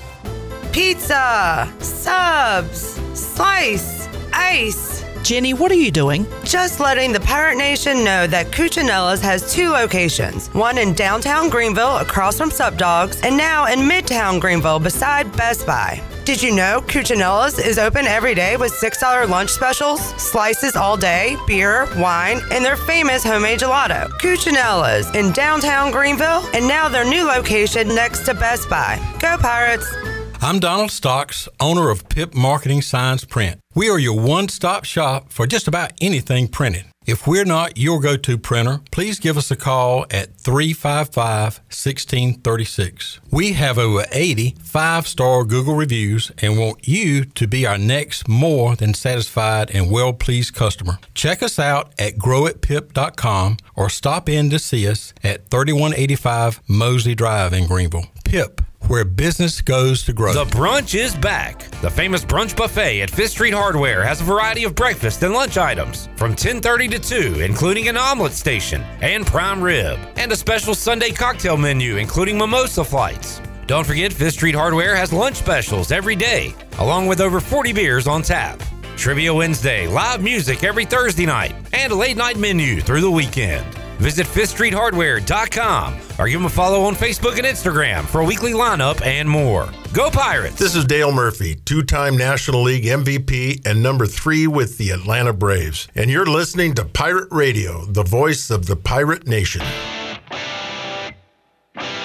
Pizza, subs, slice, ice. Jenny, what are you doing? Just letting the Pirate Nation know that Cuccinella's has two locations one in downtown Greenville across from Sub Dogs, and now in Midtown Greenville beside Best Buy. Did you know Cuccinella's is open every day with $6 lunch specials, slices all day, beer, wine, and their famous homemade gelato? Cuccinella's in downtown Greenville, and now their new location next to Best Buy. Go Pirates! I'm Donald Stocks, owner of Pip Marketing Signs Print. We are your one stop shop for just about anything printed. If we're not your go to printer, please give us a call at 355 1636. We have over 80 five star Google reviews and want you to be our next more than satisfied and well pleased customer. Check us out at growatpip.com or stop in to see us at 3185 Mosley Drive in Greenville. Pip where business goes to grow. The brunch is back. The famous brunch buffet at Fifth Street Hardware has a variety of breakfast and lunch items from 10:30 to 2, including an omelet station and prime rib, and a special Sunday cocktail menu including mimosa flights. Don't forget Fifth Street Hardware has lunch specials every day, along with over 40 beers on tap. Trivia Wednesday, live music every Thursday night, and a late night menu through the weekend. Visit FifthStreetHardware.com or give them a follow on Facebook and Instagram for a weekly lineup and more. Go Pirates! This is Dale Murphy, two time National League MVP and number three with the Atlanta Braves. And you're listening to Pirate Radio, the voice of the Pirate Nation.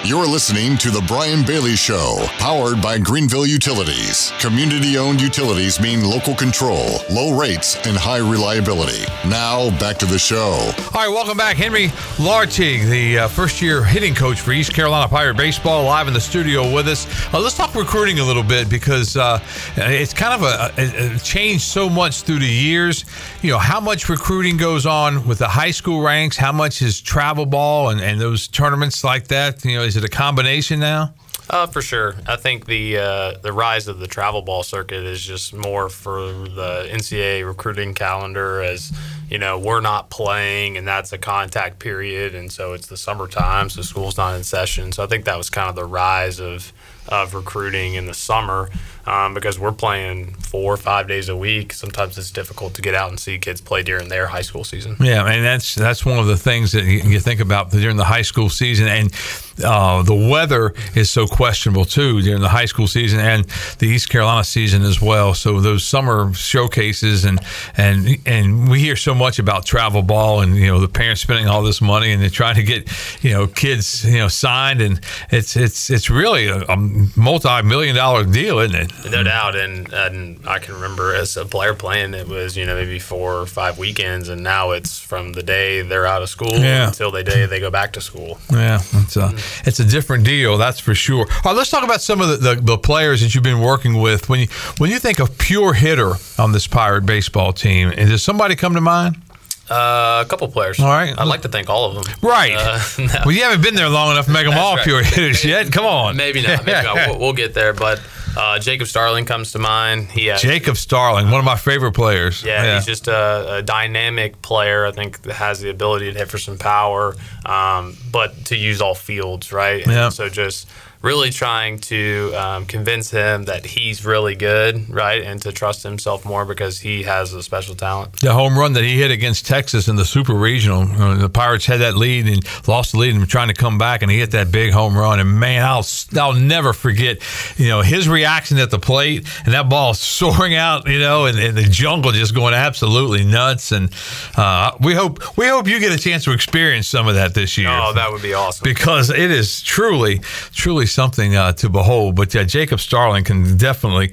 You're listening to The Brian Bailey Show, powered by Greenville Utilities. Community owned utilities mean local control, low rates, and high reliability. Now, back to the show. All right, welcome back. Henri Lartigue, the uh, first year hitting coach for East Carolina Pirate Baseball, live in the studio with us. Uh, let's talk recruiting a little bit because uh, it's kind of a, a, a changed so much through the years. You know, how much recruiting goes on with the high school ranks, how much is travel ball and, and those tournaments like that? You know, is it a combination now? Uh, for sure. I think the uh, the rise of the travel ball circuit is just more for the NCAA recruiting calendar as you know we're not playing and that's a contact period and so it's the summertime so school's not in session. So I think that was kind of the rise of of recruiting in the summer um, because we're playing four or five days a week. Sometimes it's difficult to get out and see kids play during their high school season. Yeah, and that's that's one of the things that you, you think about during the high school season, and uh, the weather is so questionable too during the high school season and the East Carolina season as well. So those summer showcases and and and we hear so much about travel ball and you know the parents spending all this money and they're trying to get you know kids you know signed and it's it's it's really a, a multi-million dollar deal, isn't it? No doubt, and and I can remember as a player playing, it was you know maybe four or five weekends, and now it's from the day they're out of school Yeah. until the day they go back to school. Yeah, it's a it's a different deal, that's for sure. All right, let's talk about some of the, the, the players that you've been working with. When you when you think of pure hitter on this Pirate baseball team, and does somebody come to mind? Uh, a couple players. All right. I'd like to thank all of them. Right. Uh, no. Well, you haven't been there long enough to make them all right. pure hitters yet. Come on. Maybe not. Maybe not. We'll, we'll get there. But uh, Jacob Starling comes to mind. He has, Jacob Starling, one of my favorite players. Yeah, he's just a, a dynamic player. I think that has the ability to hit for some power, um, but to use all fields, right? And Yeah. So just really trying to um, convince him that he's really good, right, and to trust himself more because he has a special talent. The home run that he hit against Texas in the Super Regional, uh, the Pirates had that lead and lost the lead and were trying to come back, and he hit that big home run. And man, I'll I'll never forget, you know, his reaction at the plate and that ball soaring out, you know, and, and the jungle just going absolutely nuts. And uh, we hope we hope you get a chance to experience some of that this year. Oh, that would be awesome. because it is truly, truly something uh, to behold. But Jacob Starling can definitely,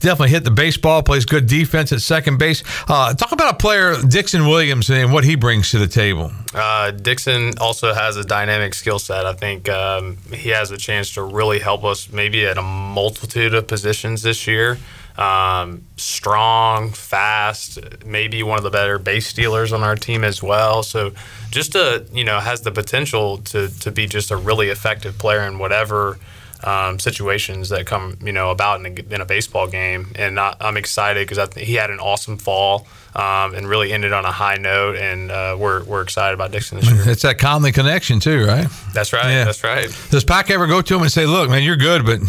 definitely hit the baseball. Plays good defense at second base. Uh, talk about a player, Dixon Williams, and what he brings to the table. Uh, Dixon also has a dynamic skill set. I think um, he has a chance to really help us maybe at a multitude of positions this year. Um, strong, fast, maybe one of the better base stealers on our team as well. So just a you know has the potential to to be just a really effective player in whatever. Um, situations that come, you know, about in a, in a baseball game, and I, I'm excited because he had an awesome fall um, and really ended on a high note, and uh, we're we're excited about Dixon this year. It's that Conley connection too, right? That's right. Yeah. That's right. Does Pack ever go to him and say, "Look, man, you're good, but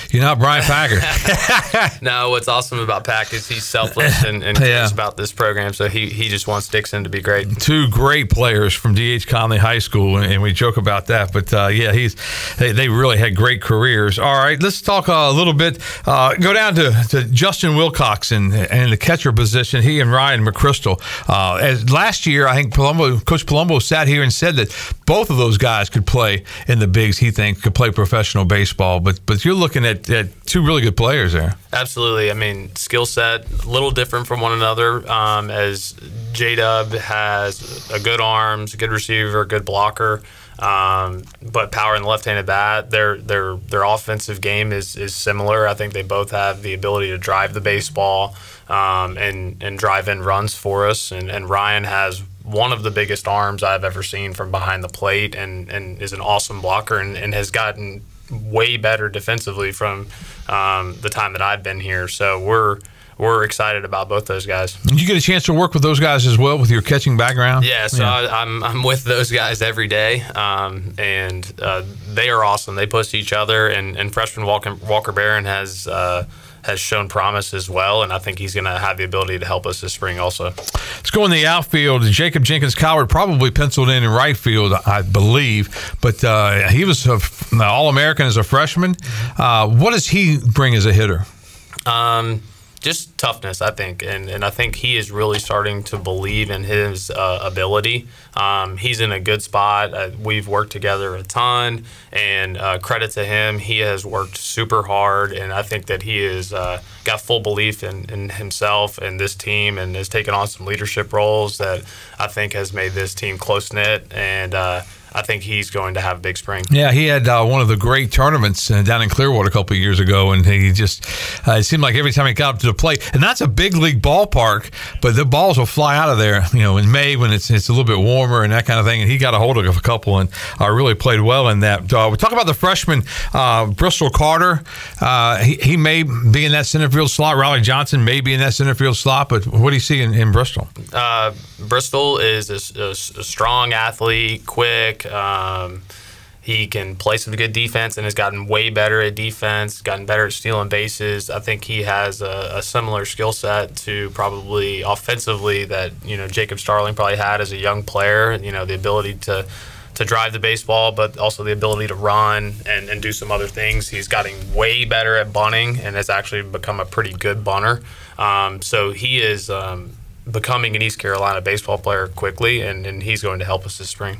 you're not Brian Packer"? No, what's awesome about Pack is he's selfless and, and cares about this program. So he, he just wants Dixon to be great. two great players from DH Conley High School, and we joke about that. But uh, yeah, he's they, they really had great careers. All right, let's talk uh, a little bit. Uh, go down to, to Justin Wilcox and and the catcher position. He and Ryan McChrystal. Uh, as last year, I think Palumbo, Coach Palumbo sat here and said that both of those guys could play in the bigs. He thinks could play professional baseball. But but you're looking at, at two really good players there. Absolutely. I mean, skill set a little different from one another. Um, as J Dub has a good arms, a good receiver, good blocker, um, but power in the left-handed bat. Their their their offensive game is is similar. I think they both have the ability to drive the baseball um, and and drive in runs for us. And, and Ryan has one of the biggest arms I've ever seen from behind the plate, and, and is an awesome blocker, and, and has gotten way better defensively from um, the time that I've been here. So we're we're excited about both those guys. Did you get a chance to work with those guys as well with your catching background? Yeah, so I, I'm I'm with those guys every day, um, and uh, they are awesome. They push each other, and, and freshman Walker Walker Barron has. Uh, has shown promise as well, and I think he's going to have the ability to help us this spring also. Let's go in the outfield. Jacob Jenkins-Cowart probably penciled in in right field, I believe, but uh, he was an All American as a freshman. Uh, what does he bring as a hitter? Um, just toughness, I think, and and I think he is really starting to believe in his uh, ability. Um, he's in a good spot. Uh, we've worked together a ton, and uh, credit to him, he has worked super hard, and I think that he has uh, got full belief in, in himself and this team, and has taken on some leadership roles that I think has made this team close knit and. I think he's going to have a big spring. Yeah, he had uh, one of the great tournaments uh, down in Clearwater a couple of years ago, and he just uh, it seemed like every time he got up to the plate, and that's a big league ballpark, but the balls will fly out of there, you know, in May when it's it's a little bit warmer and that kind of thing. And he got a hold of a couple and uh, really played well in that. Uh, we talk about the freshman uh, Bristol Carter. Uh, he, he may be in that center field slot. Riley Johnson may be in that center field slot, but what do you see in, in Bristol? Uh, Bristol is a, a- a strong athlete, quick. Um, he can play some good defense and has gotten way better at defense, gotten better at stealing bases. I think he has a, a similar skill set to probably offensively that you know Jacob Starling probably had as a young player. You know the ability to to drive the baseball, but also the ability to run and, and do some other things. He's gotten way better at bunting and has actually become a pretty good bunter. Um, so he is um, becoming an East Carolina baseball player quickly, and, and he's going to help us this spring.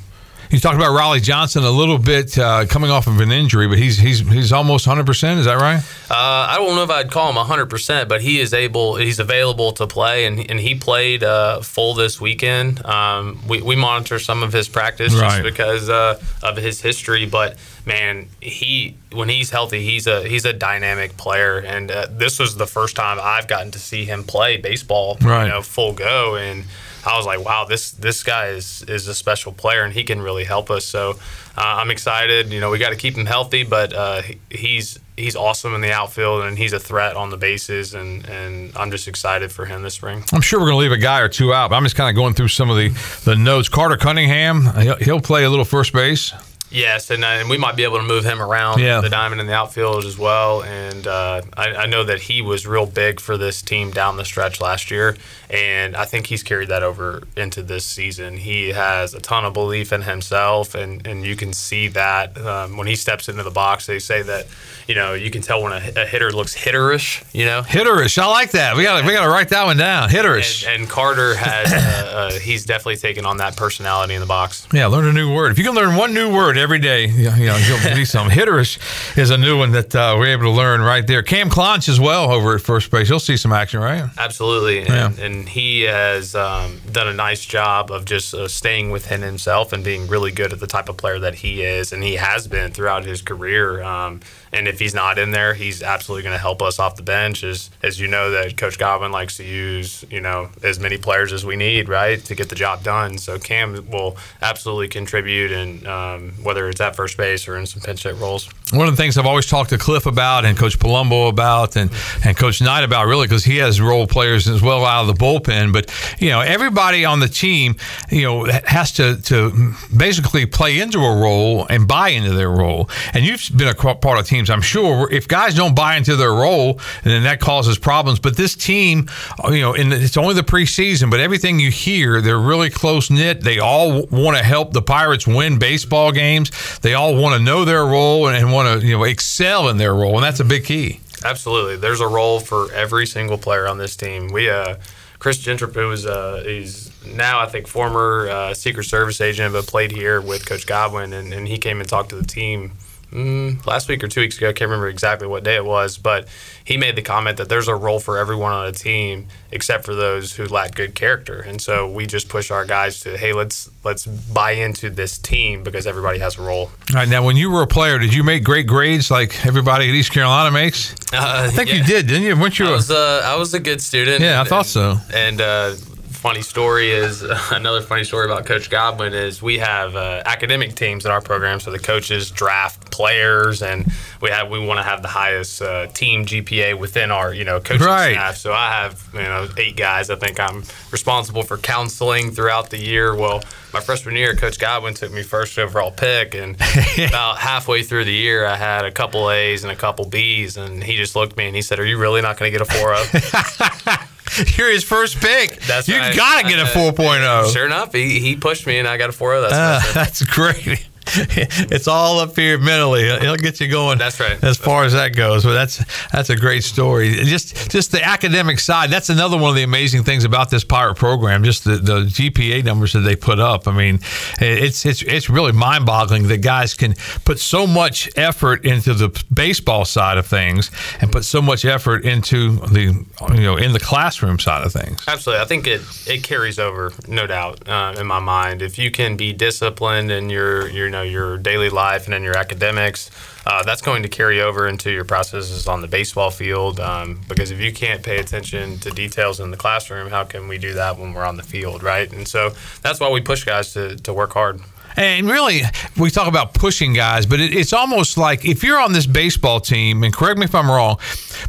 You talked about Riley Johnson a little bit uh, coming off of an injury, but he's he's he's almost 100. percent Is that right? Uh, I don't know if I'd call him 100%, but he is able, he's available to play, and, and he played uh, full this weekend. Um, we, we monitor some of his practice Right. just because uh, of his history, but man, he when he's healthy, he's a he's a dynamic player, and uh, this was the first time I've gotten to see him play baseball, Right. you know, full go, and I was like, wow, this this guy is is a special player, and he can really help us. So uh, I'm excited. You know, we got to keep him healthy, but uh, he's he's awesome in the outfield, and he's a threat on the bases, and and I'm just excited for him this spring. I'm sure we're going to leave a guy or two out, but I'm just kind of going through some of the, the notes. Carter Cunningham, he'll, he'll play a little first base. Yes, and, uh, and we might be able to move him around Yeah. the diamond in the outfield as well. And uh, I, I know that he was real big for this team down the stretch last year, and I think he's carried that over into this season. He has a ton of belief in himself, and, and you can see that um, when he steps into the box. They say that you know you can tell when a, a hitter looks hitterish. You know, Hitterish, I like that. We got we got to write that one down. Hitterish. and, and Carter has uh, uh, he's definitely taken on that personality in the box. Yeah, learn a new word. If you can learn one new word every day, you know, you know, you'll be some. Hitterish is a new one that uh, we're able to learn right there. Cam Clonch as well over at first base. You'll see some action, right? Absolutely, and, Yeah. and he has um, done a nice job of just uh, staying within himself and being really good at the type of player that he is, and he has been throughout his career. Um, and if he's not in there, he's absolutely going to help us off the bench. As as you know, that Coach Godwin likes to use you know as many players as we need, right, to get the job done. So Cam will absolutely contribute, and um, whether it's at first base or in some pinch hit roles. One of the things I've always talked to Cliff about and Coach Palumbo about and, and Coach Knight about, really, because he has role players as well out of the bullpen. But, you know, everybody on the team, you know, has to, to basically play into a role and buy into their role. And you've been a part of teams, I'm sure. If guys don't buy into their role, then that causes problems. But this team, uh, you know, and it's only the preseason, but everything you hear, they're really close knit. They all want to help the Pirates win baseball games. They all want to know their role and, and want to, you know, excel in their role, and that's a big key. Absolutely. There's a role for every single player on this team. We uh Chris Gentrup, who was uh, he's now I think former uh, Secret Service agent, but played here with Coach Godwin, and, and he came and talked to the team mm, last week or two weeks ago. I can't remember exactly what day it was, but he made the comment that there's a role for everyone on a team except for those who lack good character, and so we just push our guys to hey let's let's buy into this team because everybody has a role. All right, now when you were a player, did you make great grades like everybody at East Carolina makes? Uh, I think yeah. you did, didn't you? Weren't you? I a- was, uh, I was a good student. Yeah, I and- thought so. And uh, funny story is another funny story about Coach Godwin is we have uh, academic teams in our program, so the coaches draft players, and we have we want to have the highest uh, team GPA within our you know coaching Right. staff. So I have you know eight guys. I think I'm responsible for counseling throughout the year. Well, my freshman year, Coach Godwin took me first overall pick, and about halfway through the year, I had a couple A's and a couple B's, and he just looked at me and he said, "Are you really not going to get a 4.0?" You're his first pick. That's you got to get a Uh, 4.0. Sure enough, he, he pushed me and I got a 4.0. That's Uh, what I said. that's great. it's all up here mentally. It'll get you going. That's right. As far as that goes, but that's that's a great story. Just just the academic side. That's another one of the amazing things about this pirate program. Just the, the GPA numbers that they put up. I mean, it's it's it's really mind boggling that guys can put so much effort into the baseball side of things and put so much effort into the you know in the classroom side of things. Absolutely, I think it it carries over, no doubt, uh, in my mind. If you can be disciplined and you're you know your daily life and in your academics, uh, that's going to carry over into your processes on the baseball field. Um, because if you can't pay attention to details in the classroom, how can we do that when we're on the field, right? And so that's why we push guys to to work hard. And really, we talk about pushing guys, but it, it's almost like if you're on this baseball team, and correct me if I'm wrong,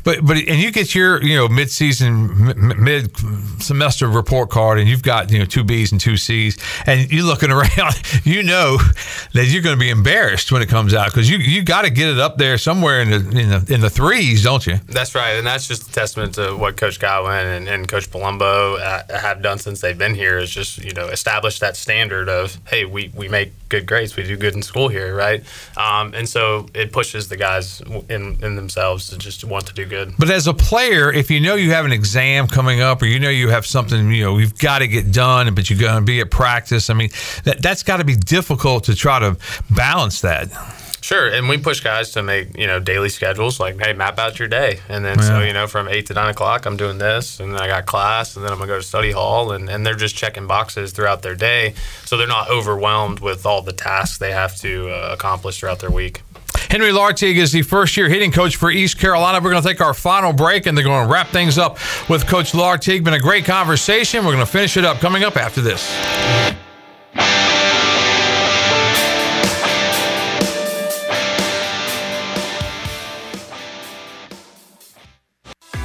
but but and you get your you know mid-season, mid semester report card, and you've got you know two B's and two C's, and you're looking around, you know that you're going to be embarrassed when it comes out because you you got to get it up there somewhere in the in the in the threes, don't you? That's right, and that's just a testament to what Coach Godwin and, and Coach Palumbo uh, have done since they've been here. Is just you know establish that standard of hey we we make good grades. We do good in school here, right? Um, and so it pushes the guys in, in themselves to just want to do good. But as a player, if you know you have an exam coming up, or you know you have something, you know, you've got to get done, but you're going to be at practice. I mean, that that's got to be difficult to try to balance that. Sure, and we push guys to make you know daily schedules. Like, hey, map out your day, and then yeah. so you know from eight to nine o'clock, I'm doing this, and then I got class, and then I'm gonna go to study hall, and, and they're just checking boxes throughout their day, so they're not overwhelmed with all the tasks they have to uh, accomplish throughout their week. Henri Lartigue is the first year hitting coach for East Carolina. We're going to take our final break and they're going to wrap things up with Coach Lartigue. Been a great conversation. We're going to finish it up coming up after this.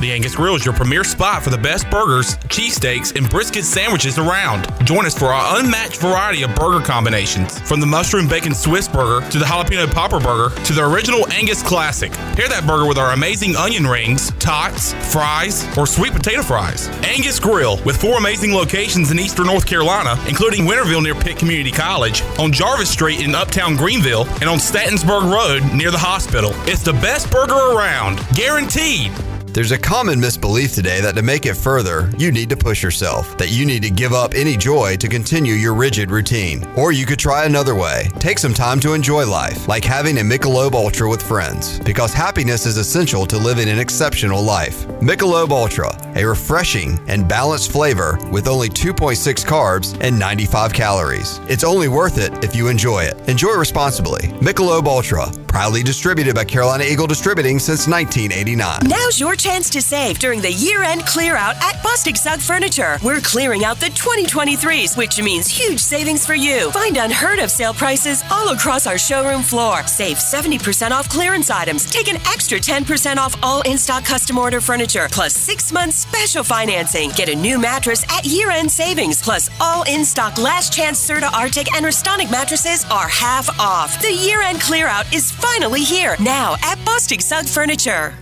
The Angus Grill is your premier spot for the best burgers, cheesesteaks, and brisket sandwiches around. Join us for our unmatched variety of burger combinations, from the mushroom bacon Swiss burger to the jalapeno popper burger to the original Angus classic. Pair that burger with our amazing onion rings, tots, fries, or sweet potato fries. Angus Grill, with four amazing locations in eastern North Carolina, including Winterville near Pitt Community College, on Jarvis Street in uptown Greenville, and on Stantonsburg Road near the hospital. It's the best burger around, guaranteed. There's a common misbelief today that to make it further, you need to push yourself, that you need to give up any joy to continue your rigid routine. Or you could try another way. Take some time to enjoy life, like having a Michelob Ultra with friends, because happiness is essential to living an exceptional life. Michelob Ultra, a refreshing and balanced flavor with only 2.6 carbs and 95 calories. It's only worth it if you enjoy it. Enjoy responsibly. Michelob Ultra, proudly distributed by Carolina Eagle Distributing since 1989. Now's your chance to save during the year-end clear out at Bostic Sugg Furniture. We're clearing out the 2023s, which means huge savings for you. Find unheard of sale prices all across our showroom floor. Save 70% off clearance items. Take an extra 10% off all in-stock custom order furniture, plus six months special financing. Get a new mattress at year-end savings, plus all in-stock last chance Serta Arctic and Restonic mattresses are half off. The year-end clear out is finally here now at Bostic Sugg Furniture.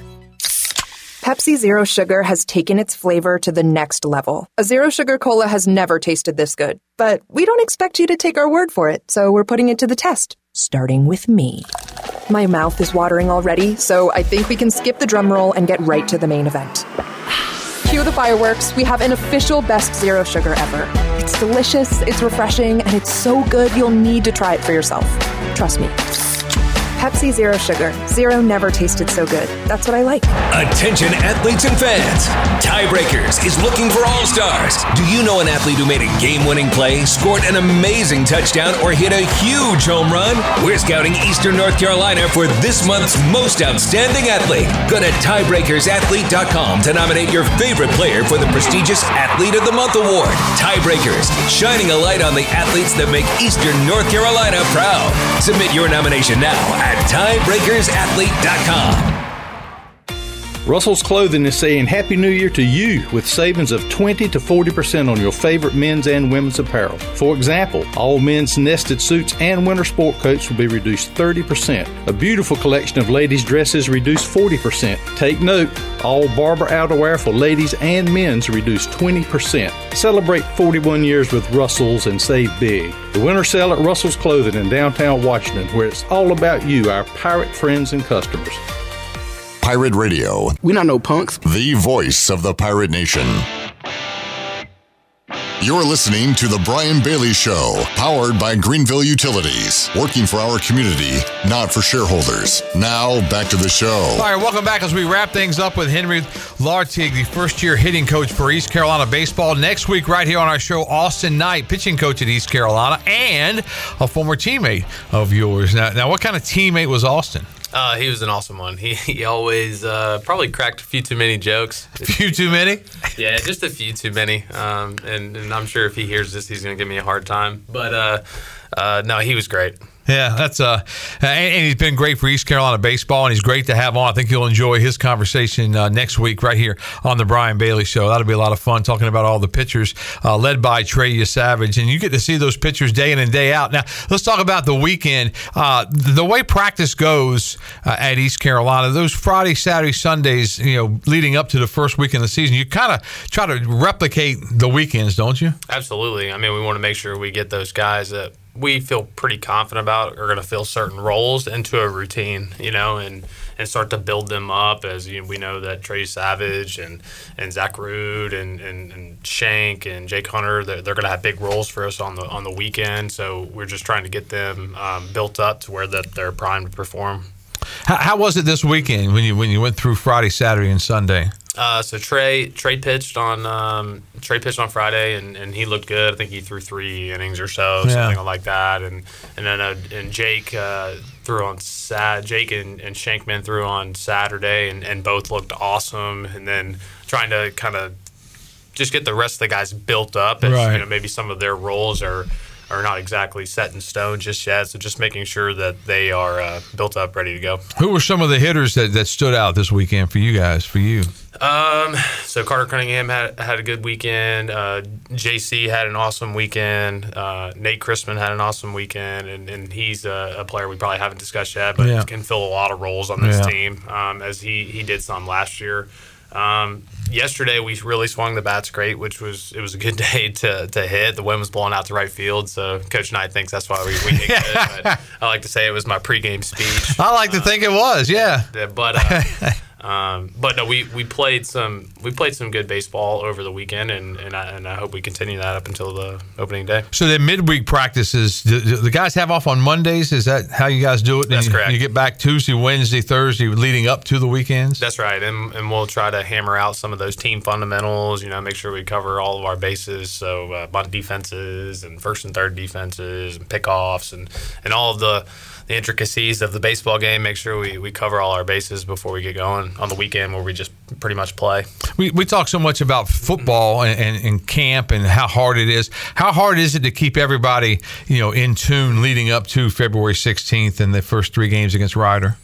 Pepsi Zero Sugar has taken its flavor to the next level. A zero sugar cola has never tasted this good. But we don't expect you to take our word for it, so we're putting it to the test, starting with me. My mouth is watering already, so I think we can skip the drum roll and get right to the main event. Cue the fireworks. We have an official best zero sugar ever. It's delicious, it's refreshing, and it's so good you'll need to try it for yourself. Trust me. Pepsi Zero Sugar. Zero never tasted so good. That's what I like. Attention, athletes and fans. Tiebreakers is looking for all stars. Do you know an athlete who made a game winning play, scored an amazing touchdown, or hit a huge home run? We're scouting Eastern North Carolina for this month's most outstanding athlete. Go to tiebreakersathlete.com to nominate your favorite player for the prestigious Athlete of the Month award. Tiebreakers, shining a light on the athletes that make Eastern North Carolina proud. Submit your nomination now at tiebreakersathlete.com. Russell's Clothing is saying Happy New Year to you with savings of 20 to 40% on your favorite men's and women's apparel. For example, all men's nested suits and winter sport coats will be reduced 30%. A beautiful collection of ladies' dresses reduced 40%. Take note, all Barbour outerwear for ladies and men's reduced 20%. Celebrate 41 years with Russell's and save big. The winter sale at Russell's Clothing in downtown Washington, where it's all about you, our pirate friends and customers. Pirate Radio. We not no punks. The voice of the pirate nation. You're listening to The Brian Bailey Show, powered by Greenville Utilities, working for our community, not for shareholders. Now, back to the show. All right, welcome back as we wrap things up with Henri Lartigue, the first year hitting coach for East Carolina Baseball. Next week, right here on our show, Austin Knight, pitching coach at East Carolina, and a former teammate of yours. Now, now what kind of teammate was Austin? Uh, he was an awesome one. He, he always uh, probably cracked a few too many jokes. A few too many? yeah, just a few too many. Um, and, and, I'm sure if he hears this, he's going to give me a hard time. But uh, uh no, he was great. Yeah, that's uh, and, he's been great for East Carolina baseball, and he's great to have on. I think you'll enjoy his conversation uh, next week right here on the Brian Bailey Show. That'll be a lot of fun talking about all the pitchers uh, led by Trey Yesavage, and you get to see those pitchers day in and day out. Now, let's talk about the weekend. Uh, the way practice goes uh, at East Carolina, those Friday, Saturday, Sundays, you know, leading up to the first week in the season, you kind of try to replicate the weekends, don't you? Absolutely. I mean, we want to make sure we get those guys that we feel pretty confident about are going to fill certain roles into a routine, you know, and and start to build them up as you know, we know that Trey Yesavage and and Zach Root and, and, and Shank and Jake Hunter they're, they're going to have big roles for us on the on the weekend. So we're just trying to get them um, built up to where that they're primed to perform. How, how was it this weekend when you when you went through Friday, Saturday, and Sunday? Uh, so Trey Trey pitched on um, Trey pitched on Friday and, and he looked good. I think he threw three innings or so, yeah. something like that. And and then uh, and Jake uh, threw on Sat Jake and, and Shankman threw on Saturday and, and both looked awesome. And then trying to kind of just get the rest of the guys built up and right. you know maybe some of their roles are are not exactly set in stone just yet. So just making sure that they are uh, built up, ready to go. Who were some of the hitters that, that stood out this weekend for you guys? For you? Um, so Carter Cunningham had had a good weekend. Uh, JC had an awesome weekend. Uh, Nate Chrisman had an awesome weekend, and, and he's a, a, player we probably haven't discussed yet, but yeah. can fill a lot of roles on this yeah. team um, as he he did some last year. Um, yesterday we really swung the bats great, which was it was a good day to, to hit. The wind was blowing out to right field, so Coach Knight thinks that's why we, we hit good. But I like to say it was my pregame speech. I like to uh, think it was, yeah. But uh, Um, but no, we, we played some we played some good baseball over the weekend, and and I, and I hope we continue that up until the opening day. So the midweek practices, the, the guys have off on Mondays. Is that how you guys do it? That's you, correct. You get back Tuesday, Wednesday, Thursday, leading up to the weekends. That's right, and and we'll try to hammer out some of those team fundamentals. You know, make sure we cover all of our bases. So uh, bunt defenses and first and third defenses and pickoffs and and all of the the intricacies of the baseball game, make sure we, we cover all our bases before we get going on the weekend where we just pretty much play. We, we talk so much about football and, and, and, camp and how hard it is. How hard is it to keep everybody, you know, in tune leading up to February 16th and the first three games against Rider?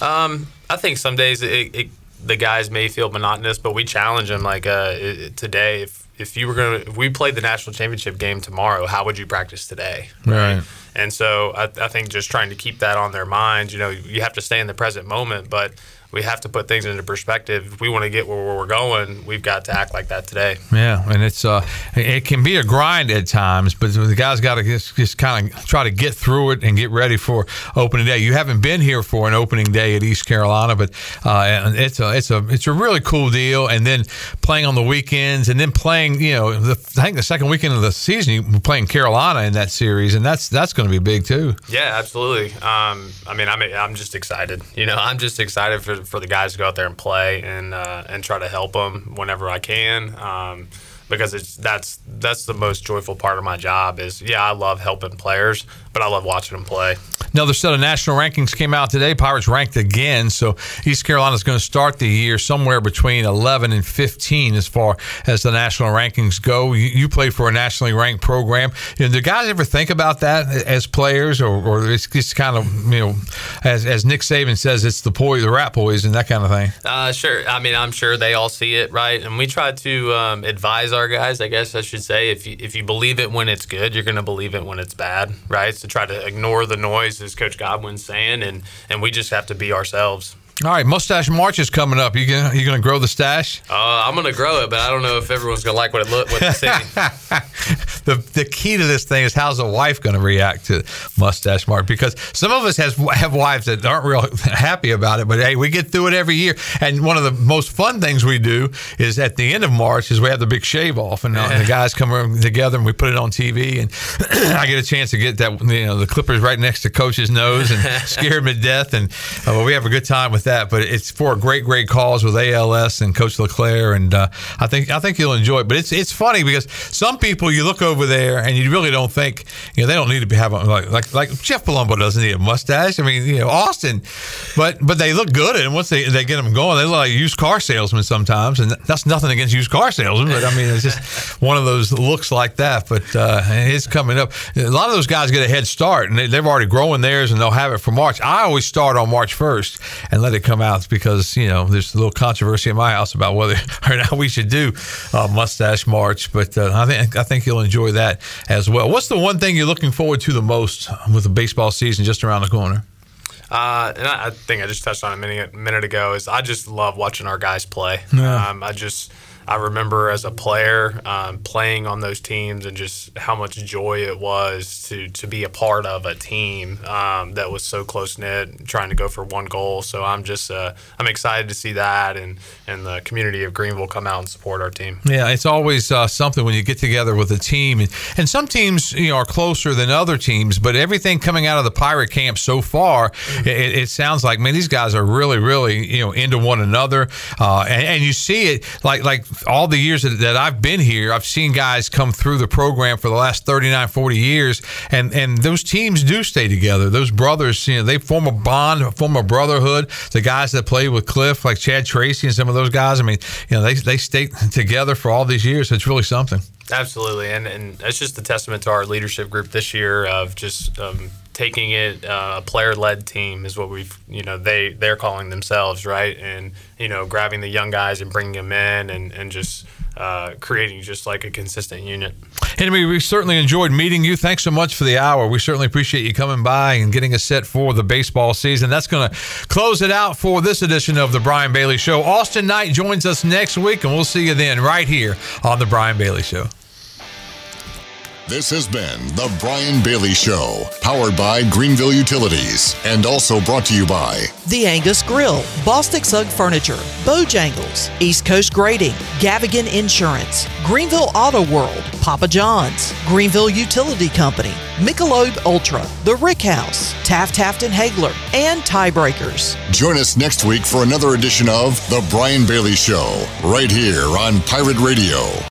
Um, I think some days it, it, the guys may feel monotonous, but we challenge them like uh, today. If if you were gonna if we played the national championship game tomorrow, how would you practice today? Right. right. And so I, I, think just trying to keep that on their minds, you know, you have to stay in the present moment, but we have to put things into perspective. If we want to get where we're going, we've got to act like that today. Yeah, and it's uh, it can be a grind at times, but the guys got to just, just kind of try to get through it and get ready for opening day. You haven't been here for an opening day at East Carolina, but uh, it's a it's a it's a really cool deal. And then playing on the weekends, and then playing, you know, the, I think the second weekend of the season, you're playing Carolina in that series, and that's that's going to be big too. Yeah, absolutely. Um, I mean, I'm I'm just excited. You know, I'm just excited for for the guys to go out there and play and uh, and try to help them whenever I can. Um, because it's that's that's the most joyful part of my job. Is yeah, I love helping players, but I love watching them play. Another set of national rankings came out today. Pirates ranked again, so East Carolina is going to start the year somewhere between 11 and 15 as far as the national rankings go. You, you played for a nationally ranked program. You know, do guys ever think about that as players, or, or it's just kind of you know, as, as Nick Saban says, it's the boy, the rat boys, and that kind of thing. Uh, sure. I mean, I'm sure they all see it, right? And we try to um, advise our guys. I guess I should say, if you if you believe it when it's good, you're going to believe it when it's bad, right? So try to ignore the noise as Coach Godwin's saying, and and we just have to be ourselves. All right, mustache march is coming up. You gonna you gonna grow the stash? Uh, I'm gonna grow it, but I don't know if everyone's gonna like what it look what they see. the the key to this thing is how's a wife going to react to mustache march? Because some of us has have wives that aren't real happy about it, but hey, we get through it every year. And one of the most fun things we do is at the end of March is we have the big shave off, and, uh, and the guys come together and we put it on TV, and I get a chance to get that you know the clippers right next to Coach's nose and scare him to death, and uh, we have a good time with that. But it's for a great great cause with ALS and Coach LeClair, and uh, I think I think you'll enjoy it. But it's it's funny because some people you look over there and you really don't think you know they don't need to be having like like like Jeff Palumbo doesn't need a mustache. I mean you know Austin, but but they look good and once they they get them going they look like used car salesmen sometimes and that's nothing against used car salesmen but I mean it's just one of those looks like that. But uh, it's coming up. A lot of those guys get a head start and they, they've already growing theirs and they'll have it for March. I always start on March first and let it come out because you know there's a little controversy in my house about whether or not we should do uh, mustache march. But uh, I think I think you'll enjoy that as well. What's the one thing you're looking forward to the most with the baseball season just around the corner? Uh, and I, I think I just touched on it a minute, minute ago. Is I just love watching our guys play. Yeah. Um, I just I remember as a player um, playing on those teams and just how much joy it was to to be a part of a team um, that was so close knit, trying to go for one goal. So I'm just uh, I'm excited to see that and and the community of Greenville come out and support our team. Yeah, it's always uh, something when you get together with a team, and, and some teams you know are closer than other teams. But everything coming out of the Pirate camp so far, it, it sounds like man, these guys are really, really you know into one another, uh, and, and you see it like like all the years that, I've been here, I've seen guys come through the program for the last 39, 40 years, and and those teams do stay together. Those brothers, you know, they form a bond, form a brotherhood. The guys that play with Cliff, like Chad Tracy and some of those guys, I mean, you know, they they stay together for all these years. It's really something. Absolutely, and and it's just a testament to our leadership group this year of just um, taking it uh, a player led team is what we've you know they they're calling themselves right, and you know grabbing the young guys and bringing them in and and just uh, creating just like a consistent unit. Henri, we certainly enjoyed meeting you. Thanks so much for the hour. We certainly appreciate you coming by and getting us set for the baseball season. That's going to close it out for this edition of the Brian Bailey Show. Austin Knight joins us next week, and we'll see you then right here on the Brian Bailey Show. This has been The Brian Bailey Show, powered by Greenville Utilities, and also brought to you by The Angus Grill, Bostic Sugg Furniture, Bojangles, East Coast Grading, Gavigan Insurance, Greenville Auto World, Papa John's, Greenville Utility Company, Michelob Ultra, The Rick House, Taft Taft and Haigler, and Tiebreakers. Join us next week for another edition of The Brian Bailey Show, right here on Pirate Radio.